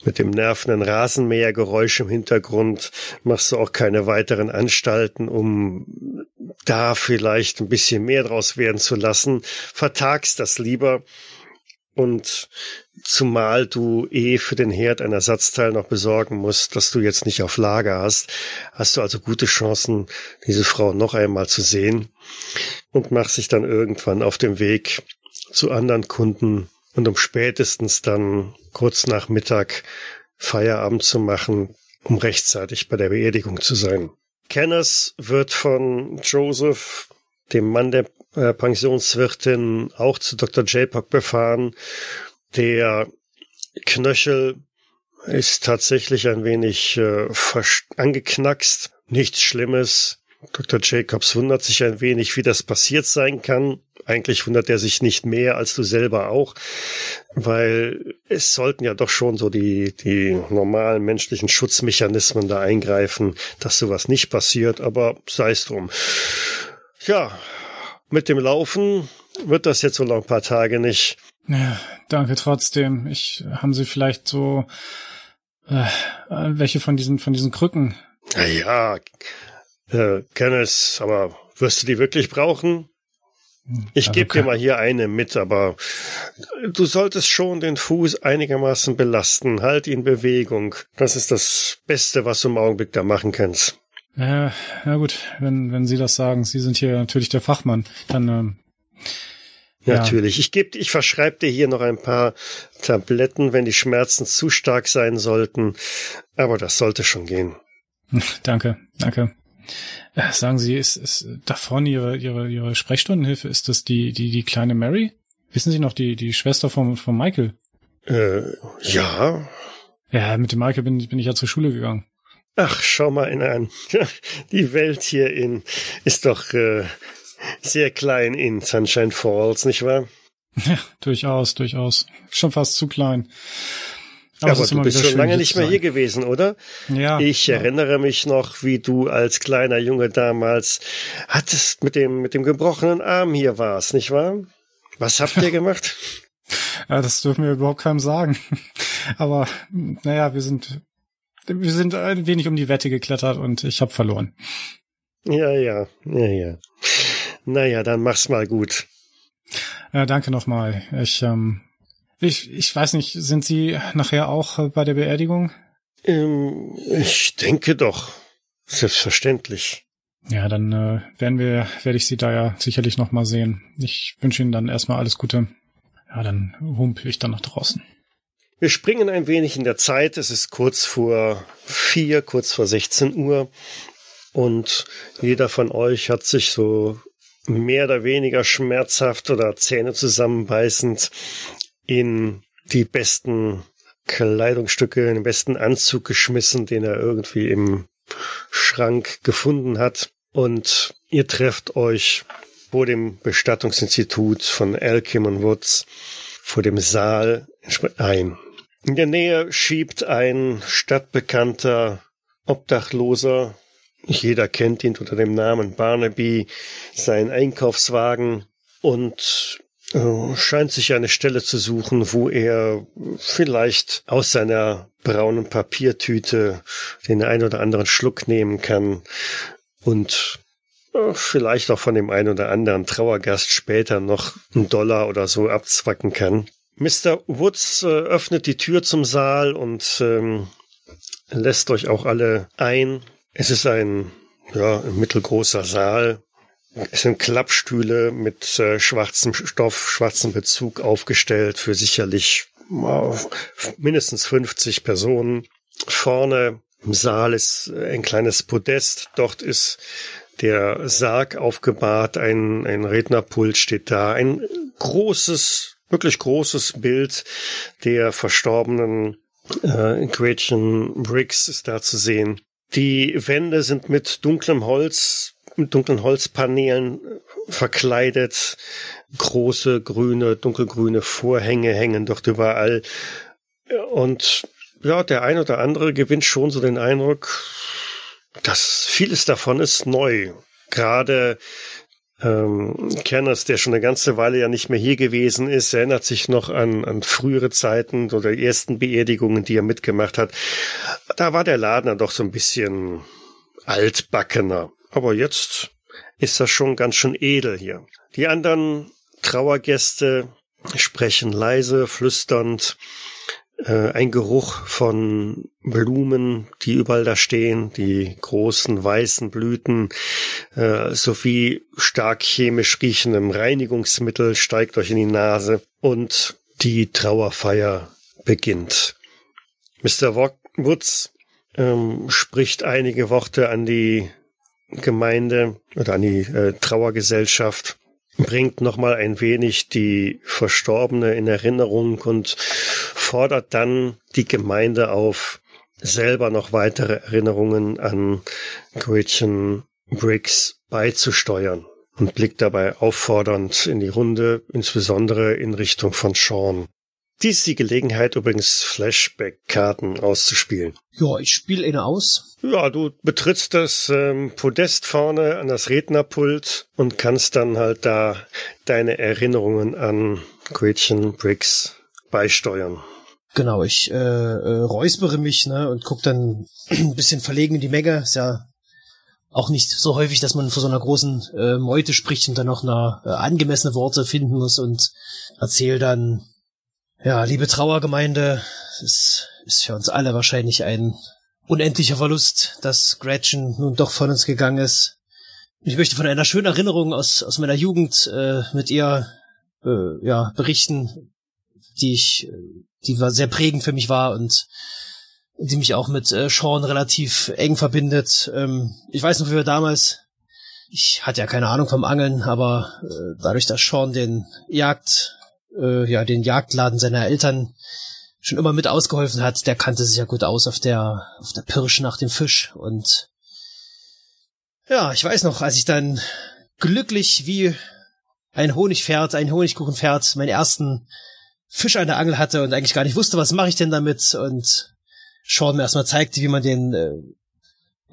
mit dem nervenden Rasenmähergeräusch im Hintergrund, machst du auch keine weiteren Anstalten, um da vielleicht ein bisschen mehr draus werden zu lassen. Vertagst das lieber und zumal du eh für den Herd ein Ersatzteil noch besorgen musst, dass du jetzt nicht auf Lager hast, hast du also gute Chancen, diese Frau noch einmal zu sehen und machst dich dann irgendwann auf dem Weg zu anderen Kunden und um spätestens dann kurz nach Mittag Feierabend zu machen, um rechtzeitig bei der Beerdigung zu sein. Kenneth wird von Joseph, dem Mann der äh, Pensionswirtin auch zu Dr. JPOC befahren. Der Knöchel ist tatsächlich ein wenig äh, angeknackst. Nichts Schlimmes. Dr. Jacobs wundert sich ein wenig, wie das passiert sein kann. Eigentlich wundert er sich nicht mehr als du selber auch, weil es sollten ja doch schon so die, die normalen menschlichen Schutzmechanismen da eingreifen, dass sowas nicht passiert, aber sei es drum. Ja, mit dem Laufen wird das jetzt wohl noch ein paar Tage nicht. Ja, danke trotzdem. Ich, haben Sie vielleicht so äh, welche von diesen von diesen Krücken? Na ja, äh, Kenneth, aber wirst du die wirklich brauchen? Ich also gebe dir mal hier eine mit, aber du solltest schon den Fuß einigermaßen belasten. Halt ihn Bewegung. Das ist das Beste, was du im Augenblick da machen kannst. Ja, na gut, wenn, wenn Sie das sagen, Sie sind hier natürlich der Fachmann, dann ähm, ja. Natürlich. Ich gebe, ich verschreibe dir hier noch ein paar Tabletten, wenn die Schmerzen zu stark sein sollten. Aber das sollte schon gehen. Danke, danke. Äh, sagen Sie, ist, ist davon Ihre, Ihre, Ihre Sprechstundenhilfe, ist das die, die, die kleine Mary? Wissen Sie noch, die, die Schwester von, von Michael? Äh, ja. Ja, mit dem Michael bin, bin ich ja zur Schule gegangen. Ach, schau mal in an. Die Welt hier in ist doch äh, sehr klein in Sunshine Falls, nicht wahr? Ja, durchaus, durchaus. Schon fast zu klein. Aber, Aber du bist schon lange nicht mehr hier gewesen, oder? Ja. Ich ja. erinnere mich noch, wie du als kleiner Junge damals hattest mit dem, mit dem gebrochenen Arm hier warst, nicht wahr? Was habt ihr gemacht? Ja, das dürfen wir überhaupt keinem sagen. Aber naja, wir sind wir sind ein wenig um die Wette geklettert und ich habe verloren. Ja, ja, ja, ja. Naja, dann mach's mal gut. Ja, danke nochmal. Ich, ähm, ich, ich weiß nicht, sind Sie nachher auch bei der Beerdigung? Ähm, ich denke doch. Selbstverständlich. Ja, dann äh, werden wir, werde ich Sie da ja sicherlich nochmal sehen. Ich wünsche Ihnen dann erstmal alles Gute. Ja, dann humpel ich dann nach draußen. Wir springen ein wenig in der Zeit. Es ist kurz vor vier, kurz vor 16 Uhr. Und jeder von euch hat sich so mehr oder weniger schmerzhaft oder Zähne zusammenbeißend in die besten Kleidungsstücke, in den besten Anzug geschmissen, den er irgendwie im Schrank gefunden hat und ihr trefft euch vor dem Bestattungsinstitut von Elkim und Woods vor dem Saal ein. In der Nähe schiebt ein stadtbekannter Obdachloser, jeder kennt ihn unter dem Namen Barnaby, seinen Einkaufswagen und äh, scheint sich eine Stelle zu suchen, wo er vielleicht aus seiner braunen Papiertüte den ein oder anderen Schluck nehmen kann und äh, vielleicht auch von dem ein oder anderen Trauergast später noch einen Dollar oder so abzwacken kann. Mr. Woods äh, öffnet die Tür zum Saal und ähm, lässt euch auch alle ein. Es ist ein ja, mittelgroßer Saal. Es sind Klappstühle mit äh, schwarzem Stoff, schwarzem Bezug aufgestellt für sicherlich äh, mindestens 50 Personen. Vorne im Saal ist ein kleines Podest. Dort ist der Sarg aufgebahrt, ein, ein Rednerpult steht da, ein großes, wirklich großes Bild der verstorbenen äh, Gretchen Briggs ist da zu sehen. Die Wände sind mit dunklem Holz, mit dunklen Holzpaneelen verkleidet. Große grüne, dunkelgrüne Vorhänge hängen dort überall. Und ja, der ein oder andere gewinnt schon so den Eindruck, dass vieles davon ist neu. Gerade ähm, Kerners, der schon eine ganze Weile ja nicht mehr hier gewesen ist, erinnert sich noch an, an frühere Zeiten oder die ersten Beerdigungen, die er mitgemacht hat. Da war der Laden dann doch so ein bisschen altbackener. Aber jetzt ist das schon ganz schön edel hier. Die anderen Trauergäste sprechen leise, flüsternd, äh, ein Geruch von Blumen, die überall da stehen, die großen weißen Blüten, äh, sowie stark chemisch riechendem Reinigungsmittel steigt euch in die Nase und die Trauerfeier beginnt. Mr. Woods ähm, spricht einige Worte an die Gemeinde oder an die äh, Trauergesellschaft bringt nochmal ein wenig die Verstorbene in Erinnerung und fordert dann die Gemeinde auf, selber noch weitere Erinnerungen an Gretchen Briggs beizusteuern und blickt dabei auffordernd in die Runde, insbesondere in Richtung von Sean. Dies ist die Gelegenheit, übrigens Flashback-Karten auszuspielen. Ja, ich spiele eine aus. Ja, du betrittst das ähm, Podest vorne an das Rednerpult und kannst dann halt da deine Erinnerungen an Gretchen Briggs beisteuern. Genau, ich äh, äh, räuspere mich ne, und guck dann ein bisschen verlegen in die Menge. Ist ja auch nicht so häufig, dass man vor so einer großen äh, Meute spricht und dann noch eine äh, angemessene Worte finden muss und erzähl dann, ja, liebe Trauergemeinde, es ist für uns alle wahrscheinlich ein unendlicher Verlust, dass Gretchen nun doch von uns gegangen ist. Ich möchte von einer schönen Erinnerung aus, aus meiner Jugend äh, mit ihr äh, ja, berichten, die ich, die war sehr prägend für mich war und die mich auch mit äh, Sean relativ eng verbindet. Ähm, ich weiß noch, wie wir damals, ich hatte ja keine Ahnung vom Angeln, aber äh, dadurch, dass Sean den Jagd, äh, ja, den Jagdladen seiner Eltern schon immer mit ausgeholfen hat, der kannte sich ja gut aus auf der, auf der Pirsch nach dem Fisch. Und ja, ich weiß noch, als ich dann glücklich wie ein Honigpferd, ein Honigkuchenpferd, meinen ersten Fisch an der Angel hatte und eigentlich gar nicht wusste, was mache ich denn damit? Und Sean mir erstmal zeigte, wie man den äh,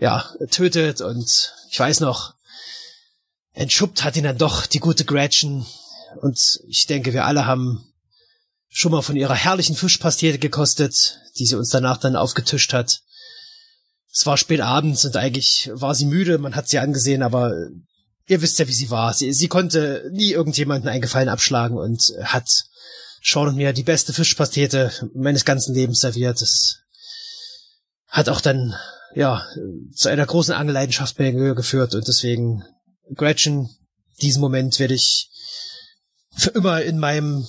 ja tötet. Und ich weiß noch, entschuppt hat ihn dann doch die gute Gretchen. Und ich denke, wir alle haben schon mal von ihrer herrlichen Fischpastete gekostet, die sie uns danach dann aufgetischt hat. Es war spät abends und eigentlich war sie müde, man hat sie angesehen, aber ihr wisst ja, wie sie war. Sie, sie konnte nie irgendjemanden einen Gefallen abschlagen und hat Sean und mir die beste Fischpastete meines ganzen Lebens serviert. Das hat auch dann, ja, zu einer großen Angelleidenschaft bei mir geführt und deswegen, Gretchen, diesen Moment werde ich für immer in meinem,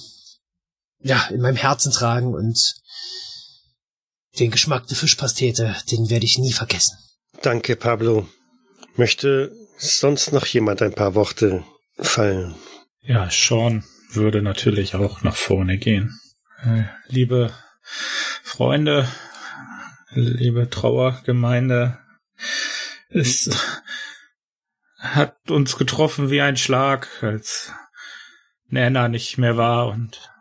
ja, in meinem Herzen tragen und den Geschmack der Fischpastete, den werde ich nie vergessen. Danke, Pablo. Möchte sonst noch jemand ein paar Worte fallen? Ja, Sean würde natürlich auch nach vorne gehen. Äh, liebe Freunde, liebe Trauergemeinde, es hat uns getroffen wie ein Schlag, als Nana nicht mehr war und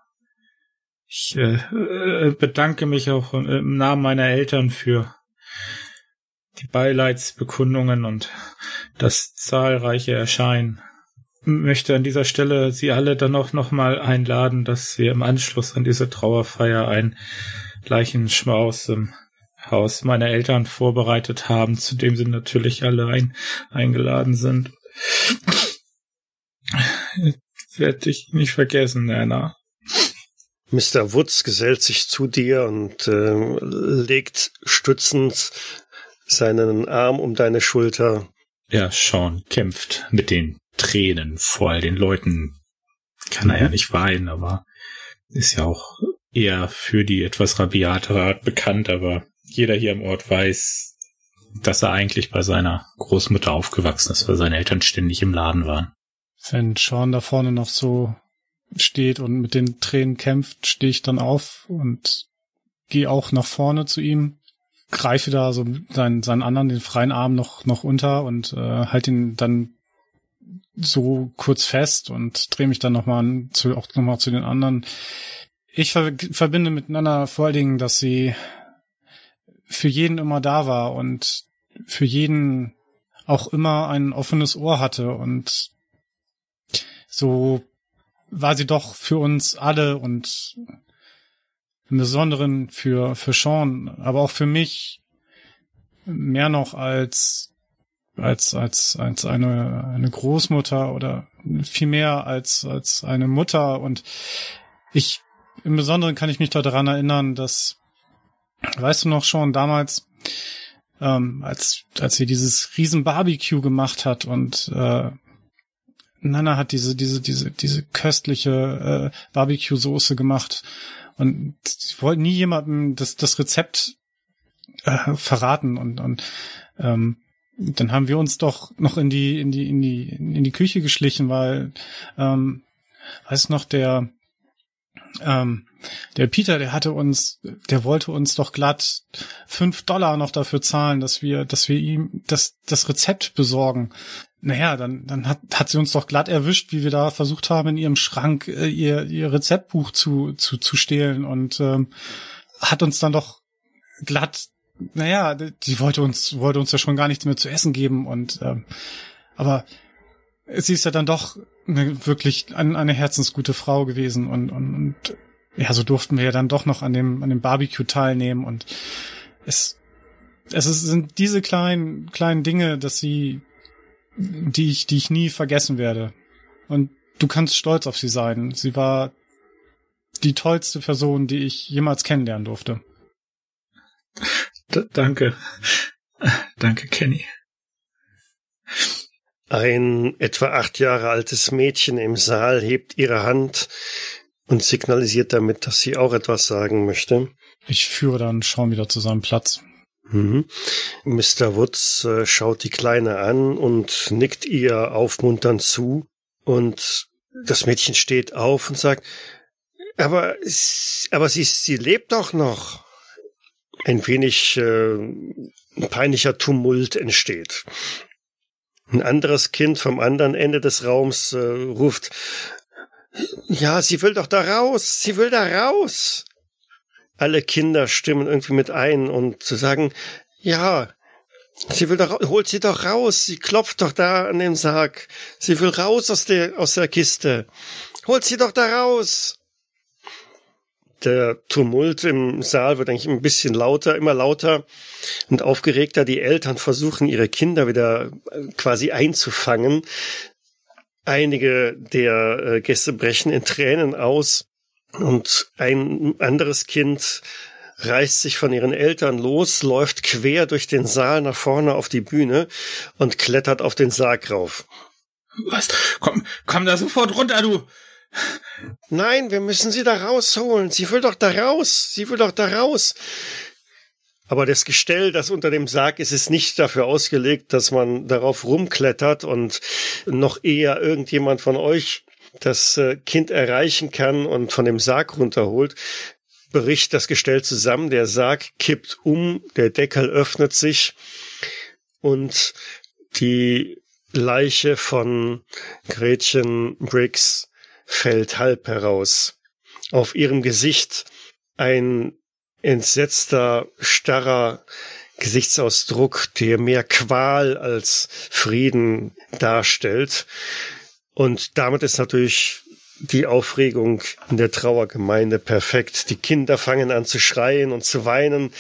ich äh, äh, bedanke mich auch im Namen meiner Eltern für die Beileidsbekundungen und das zahlreiche Erscheinen. Möchte an dieser Stelle Sie alle dann auch nochmal einladen, dass wir im Anschluss an diese Trauerfeier ein Leichenschmaus im Haus meiner Eltern vorbereitet haben, zu dem Sie natürlich alle ein, eingeladen sind. Werde ich nicht vergessen, Anna. Mr. Woods gesellt sich zu dir und äh, legt stützend seinen Arm um deine Schulter. Ja, Sean kämpft mit den Tränen vor all den Leuten. Kann er ja mhm. nicht weinen, aber ist ja auch eher für die etwas rabiatere Art bekannt, aber jeder hier im Ort weiß, dass er eigentlich bei seiner Großmutter aufgewachsen ist, weil seine Eltern ständig im Laden waren. Wenn Sean da vorne noch so steht und mit den Tränen kämpft, stehe ich dann auf und gehe auch nach vorne zu ihm, greife da so seinen, seinen anderen, den freien Arm noch, noch unter und äh, halte ihn dann so kurz fest und drehe mich dann nochmal zu, auch nochmal zu den anderen. Ich ver verbinde miteinander vor allen Dingen, dass sie für jeden immer da war und für jeden auch immer ein offenes Ohr hatte und so war sie doch für uns alle und im Besonderen für, für Sean, aber auch für mich mehr noch als, als, als, als eine, eine Großmutter oder viel mehr als, als eine Mutter. Und ich, im Besonderen kann ich mich daran erinnern, dass, weißt du noch schon, damals, ähm, als, als sie dieses riesen Barbecue gemacht hat und äh, Nana hat diese, diese, diese, diese köstliche äh, Barbecue-Soße gemacht. Und sie wollten nie jemandem das, das Rezept äh, verraten und, und ähm, dann haben wir uns doch noch in die, in die, in die, in die Küche geschlichen, weil, ähm, weiß noch, der, ähm, der Peter, der hatte uns, der wollte uns doch glatt fünf Dollar noch dafür zahlen, dass wir, dass wir ihm das, das Rezept besorgen naja, dann, dann hat, hat sie uns doch glatt erwischt, wie wir da versucht haben, in ihrem Schrank äh, ihr, ihr Rezeptbuch zu, zu, zu stehlen. Und ähm, hat uns dann doch glatt, naja, die wollte uns, wollte uns ja schon gar nichts mehr zu essen geben. Und ähm, aber sie ist ja dann doch eine, wirklich eine, eine herzensgute Frau gewesen. Und, und, und ja, so durften wir ja dann doch noch an dem, an dem Barbecue teilnehmen. Und es, es sind diese kleinen, kleinen Dinge, dass sie die ich, die ich nie vergessen werde. Und du kannst stolz auf sie sein. Sie war die tollste Person, die ich jemals kennenlernen durfte. D danke. Danke, Kenny. Ein etwa acht Jahre altes Mädchen im Saal hebt ihre Hand und signalisiert damit, dass sie auch etwas sagen möchte. Ich führe dann Sean wieder zu seinem Platz. Mhm. Mr. Woods äh, schaut die Kleine an und nickt ihr aufmunternd zu. Und das Mädchen steht auf und sagt, aber, aber sie, sie lebt doch noch. Ein wenig äh, peinlicher Tumult entsteht. Ein anderes Kind vom anderen Ende des Raums äh, ruft, ja, sie will doch da raus, sie will da raus alle Kinder stimmen irgendwie mit ein und zu sagen, ja, sie will doch, holt sie doch raus, sie klopft doch da an den Sarg, sie will raus aus der, aus der Kiste, holt sie doch da raus. Der Tumult im Saal wird eigentlich ein bisschen lauter, immer lauter und aufgeregter. Die Eltern versuchen, ihre Kinder wieder äh, quasi einzufangen. Einige der äh, Gäste brechen in Tränen aus. Und ein anderes Kind reißt sich von ihren Eltern los, läuft quer durch den Saal nach vorne auf die Bühne und klettert auf den Sarg rauf. Was? Komm, komm da sofort runter, du! Nein, wir müssen sie da rausholen. Sie will doch da raus. Sie will doch da raus. Aber das Gestell, das unter dem Sarg ist, ist nicht dafür ausgelegt, dass man darauf rumklettert und noch eher irgendjemand von euch das äh, Kind erreichen kann und von dem Sarg runterholt, bricht das Gestell zusammen, der Sarg kippt um, der Deckel öffnet sich, und die Leiche von Gretchen Briggs fällt halb heraus. Auf ihrem Gesicht ein entsetzter, starrer Gesichtsausdruck, der mehr Qual als Frieden darstellt. Und damit ist natürlich die Aufregung in der Trauergemeinde perfekt. Die Kinder fangen an zu schreien und zu weinen.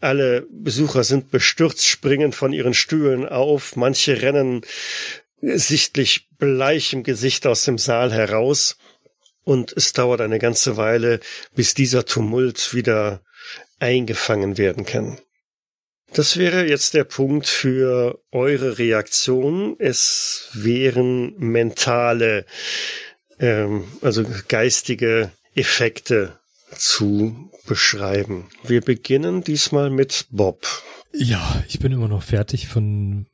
Alle Besucher sind bestürzt, springen von ihren Stühlen auf. Manche rennen sichtlich bleich im Gesicht aus dem Saal heraus. Und es dauert eine ganze Weile, bis dieser Tumult wieder eingefangen werden kann. Das wäre jetzt der Punkt für eure Reaktion. Es wären mentale ähm, also geistige Effekte zu beschreiben. Wir beginnen diesmal mit Bob. Ja, ich bin immer noch fertig von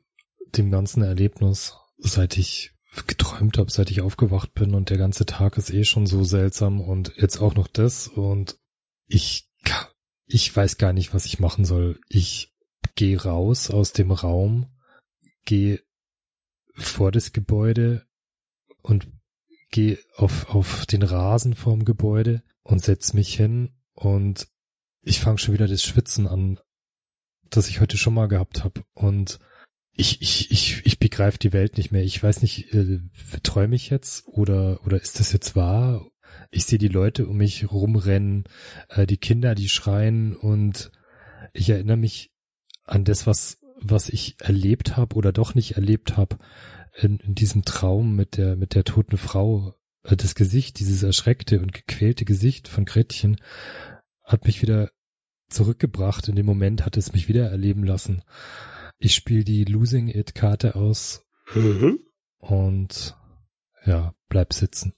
dem ganzen Erlebnis, seit ich geträumt habe, seit ich aufgewacht bin und der ganze Tag ist eh schon so seltsam und jetzt auch noch das und ich ich weiß gar nicht, was ich machen soll. Ich gehe raus aus dem Raum, gehe vor das Gebäude und gehe auf, auf den Rasen vorm Gebäude und setz mich hin und ich fange schon wieder das Schwitzen an, das ich heute schon mal gehabt habe. Und ich, ich, ich, ich begreife die Welt nicht mehr. Ich weiß nicht, äh, träume ich jetzt oder, oder ist das jetzt wahr? Ich sehe die Leute um mich rumrennen, äh, die Kinder, die schreien und ich erinnere mich an das, was, was ich erlebt habe oder doch nicht erlebt habe in, in diesem Traum mit der, mit der toten Frau, äh, das Gesicht, dieses erschreckte und gequälte Gesicht von Gretchen hat mich wieder zurückgebracht. In dem Moment hat es mich wieder erleben lassen. Ich spiele die Losing It Karte aus Mhm. und ja, bleib sitzen.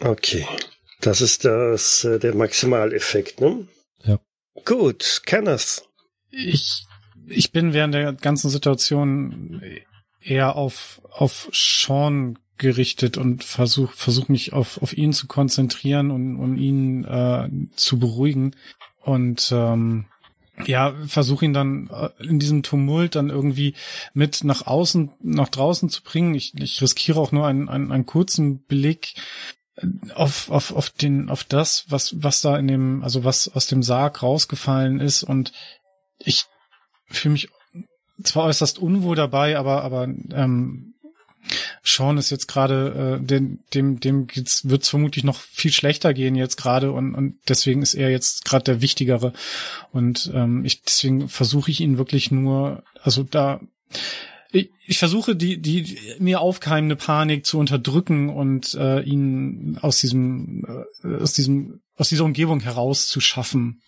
Okay. Das ist das, äh, der Maximaleffekt, ne? Ja. Gut, Kenneth. Ich, ich bin während der ganzen Situation eher auf, auf Sean gerichtet und versuch, versuch mich auf, auf ihn zu konzentrieren und, und ihn äh, zu beruhigen. Und ähm, ja, versuche ihn dann äh, in diesem Tumult dann irgendwie mit nach außen, nach draußen zu bringen. Ich, ich riskiere auch nur einen, einen, einen kurzen Blick auf, auf, auf den, auf das, was, was da in dem, also was aus dem Sarg rausgefallen ist und ich fühle mich zwar äußerst unwohl dabei, aber, aber ähm, Sean ist jetzt gerade, äh, dem, dem, dem geht's, wird's vermutlich noch viel schlechter gehen jetzt gerade und, und deswegen ist er jetzt gerade der Wichtigere. Und ähm, ich deswegen versuche ich ihn wirklich nur, also da ich, ich versuche die, die mir aufkeimende Panik zu unterdrücken und äh, ihn aus diesem, äh, aus diesem, aus dieser Umgebung herauszuschaffen.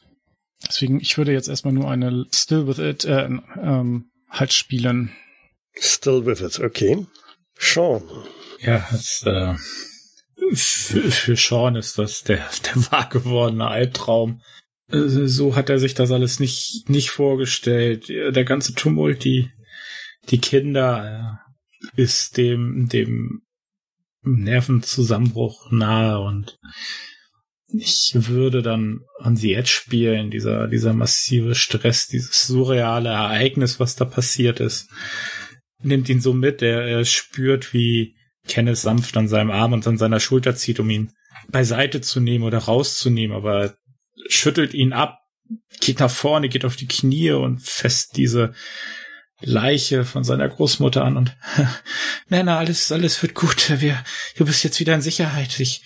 Deswegen, ich würde jetzt erstmal nur eine Still with it äh, ähm, halt spielen. Still with it, okay. Sean. Ja, es, äh, für, für Sean ist das der, der wahr gewordene Albtraum. Äh, So hat er sich das alles nicht, nicht vorgestellt. Der ganze Tumult, die, die Kinder, äh, ist dem, dem Nervenzusammenbruch nahe und ich würde dann on the Edge spielen, dieser, dieser massive Stress, dieses surreale Ereignis, was da passiert ist, nimmt ihn so mit, er, er spürt, wie Kenneth sanft an seinem Arm und an seiner Schulter zieht, um ihn beiseite zu nehmen oder rauszunehmen, aber er schüttelt ihn ab, geht nach vorne, geht auf die Knie und fest diese Leiche von seiner Großmutter an und Nana, alles, alles wird gut. Wir, du bist jetzt wieder in Sicherheit. Ich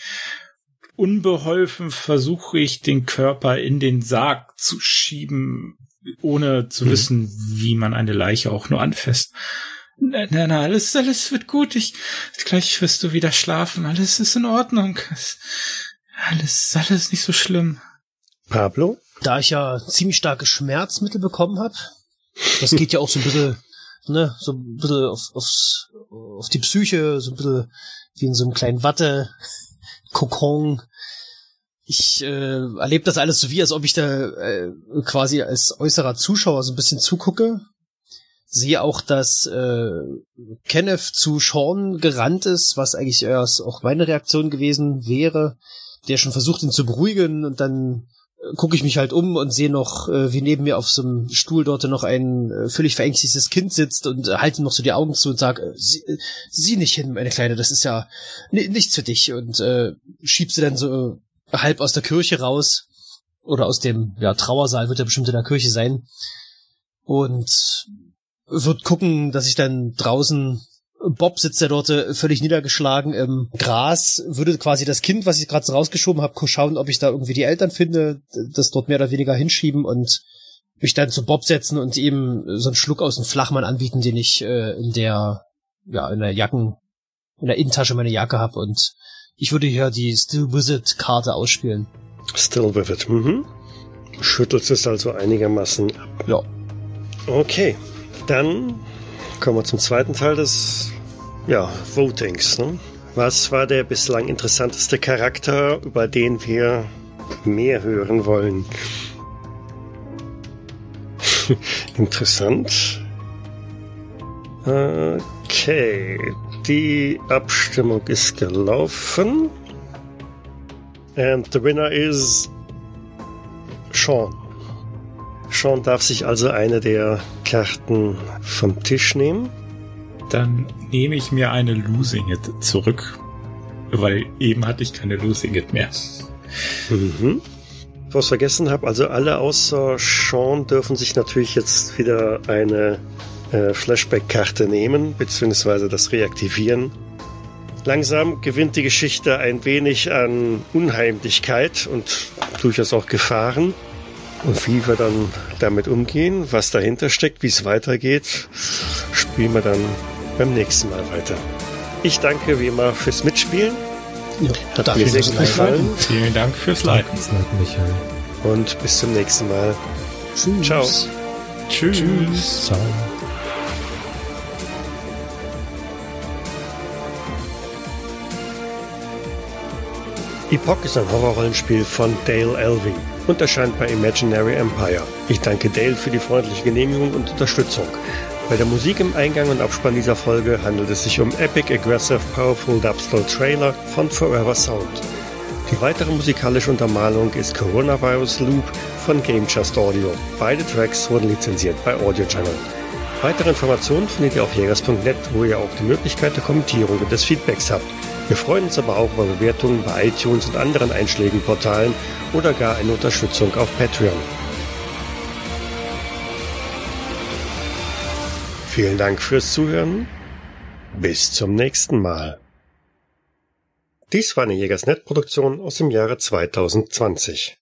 unbeholfen versuche ich den Körper in den Sarg zu schieben, ohne zu Mhm. wissen, wie man eine Leiche auch nur anfasst. Na, na, na, alles, alles wird gut. Ich, gleich wirst du wieder schlafen. Alles ist in Ordnung. Es- Alles, alles nicht so schlimm. Pablo? Da ich ja ziemlich starke Schmerzmittel bekommen habe, das geht ja auch so ein bisschen, ne, so ein bisschen auf, aufs, auf die Psyche, so ein bisschen wie in so einem kleinen Watte, Kokon. Ich äh, erlebe das alles so wie, als ob ich da äh, quasi als äußerer Zuschauer so ein bisschen zugucke. Sehe auch, dass äh, Kenneth zu Sean gerannt ist, was eigentlich erst auch meine Reaktion gewesen wäre, der schon versucht, ihn zu beruhigen und dann gucke ich mich halt um und sehe noch, äh, wie neben mir auf so einem Stuhl dort noch ein äh, völlig verängstigtes Kind sitzt und äh, halte noch so die Augen zu und sage, äh, sie, äh, sieh nicht hin, meine Kleine, das ist ja nichts für dich. Und äh, schieb sie dann so halb aus der Kirche raus oder aus dem ja, Trauersaal, wird ja bestimmt in der Kirche sein und wird gucken, dass ich dann draußen Bob sitzt ja dort äh, völlig niedergeschlagen im Gras, würde quasi das Kind, was ich gerade so rausgeschoben habe, schauen, ob ich da irgendwie die Eltern finde, das dort mehr oder weniger hinschieben und mich dann zu Bob setzen und ihm so einen Schluck aus dem Flachmann anbieten, den ich äh, in der, ja, in der Jacken, in der Innentasche meine Jacke habe und ich würde hier die Still Wizard Karte ausspielen. Still Vivid, mhm. Schüttelst es also einigermaßen ab. Ja. Okay, dann kommen wir zum zweiten Teil des ja, Votings. Ne? Was war der bislang interessanteste Charakter, über den wir mehr hören wollen? Interessant. Okay, die Abstimmung ist gelaufen. And the winner is Sean. Sean darf sich also eine der Karten vom Tisch nehmen. Dann nehme ich mir eine Losing It zurück, weil eben hatte ich keine Losing It mehr. Mhm. Was vergessen habe, also alle außer Sean dürfen sich natürlich jetzt wieder eine äh, Flashback-Karte nehmen, beziehungsweise das reaktivieren. Langsam gewinnt die Geschichte ein wenig an Unheimlichkeit und durchaus auch Gefahren. Und wie wir dann damit umgehen, was dahinter steckt, wie es weitergeht, spielen wir dann beim nächsten Mal weiter. Ich danke wie immer fürs Mitspielen. Ja, Hat mir sehr gut gefallen. Vielen Dank fürs Leiten. Michael. Und bis zum nächsten Mal. Tschüss. Ciao. Tschüss. Ciao. Epoch ist ein Horrorrollenspiel von Dale Elvey und erscheint bei Imaginary Empire. Ich danke Dale für die freundliche Genehmigung und Unterstützung. Bei der Musik im Eingang und Abspann dieser Folge handelt es sich um Epic Aggressive Powerful Dubstep Trailer von Forever Sound. Die weitere musikalische Untermalung ist Coronavirus Loop von Game Just Audio. Beide Tracks wurden lizenziert bei Audio Channel. Weitere Informationen findet ihr auf jägers.net, wo ihr auch die Möglichkeit der Kommentierung und des Feedbacks habt. Wir freuen uns aber auch über Bewertungen bei iTunes und anderen Einschlägenportalen oder gar eine Unterstützung auf Patreon. Vielen Dank fürs Zuhören. Bis zum nächsten Mal. Dies war eine Jägersnet-Produktion aus dem Jahre 2020.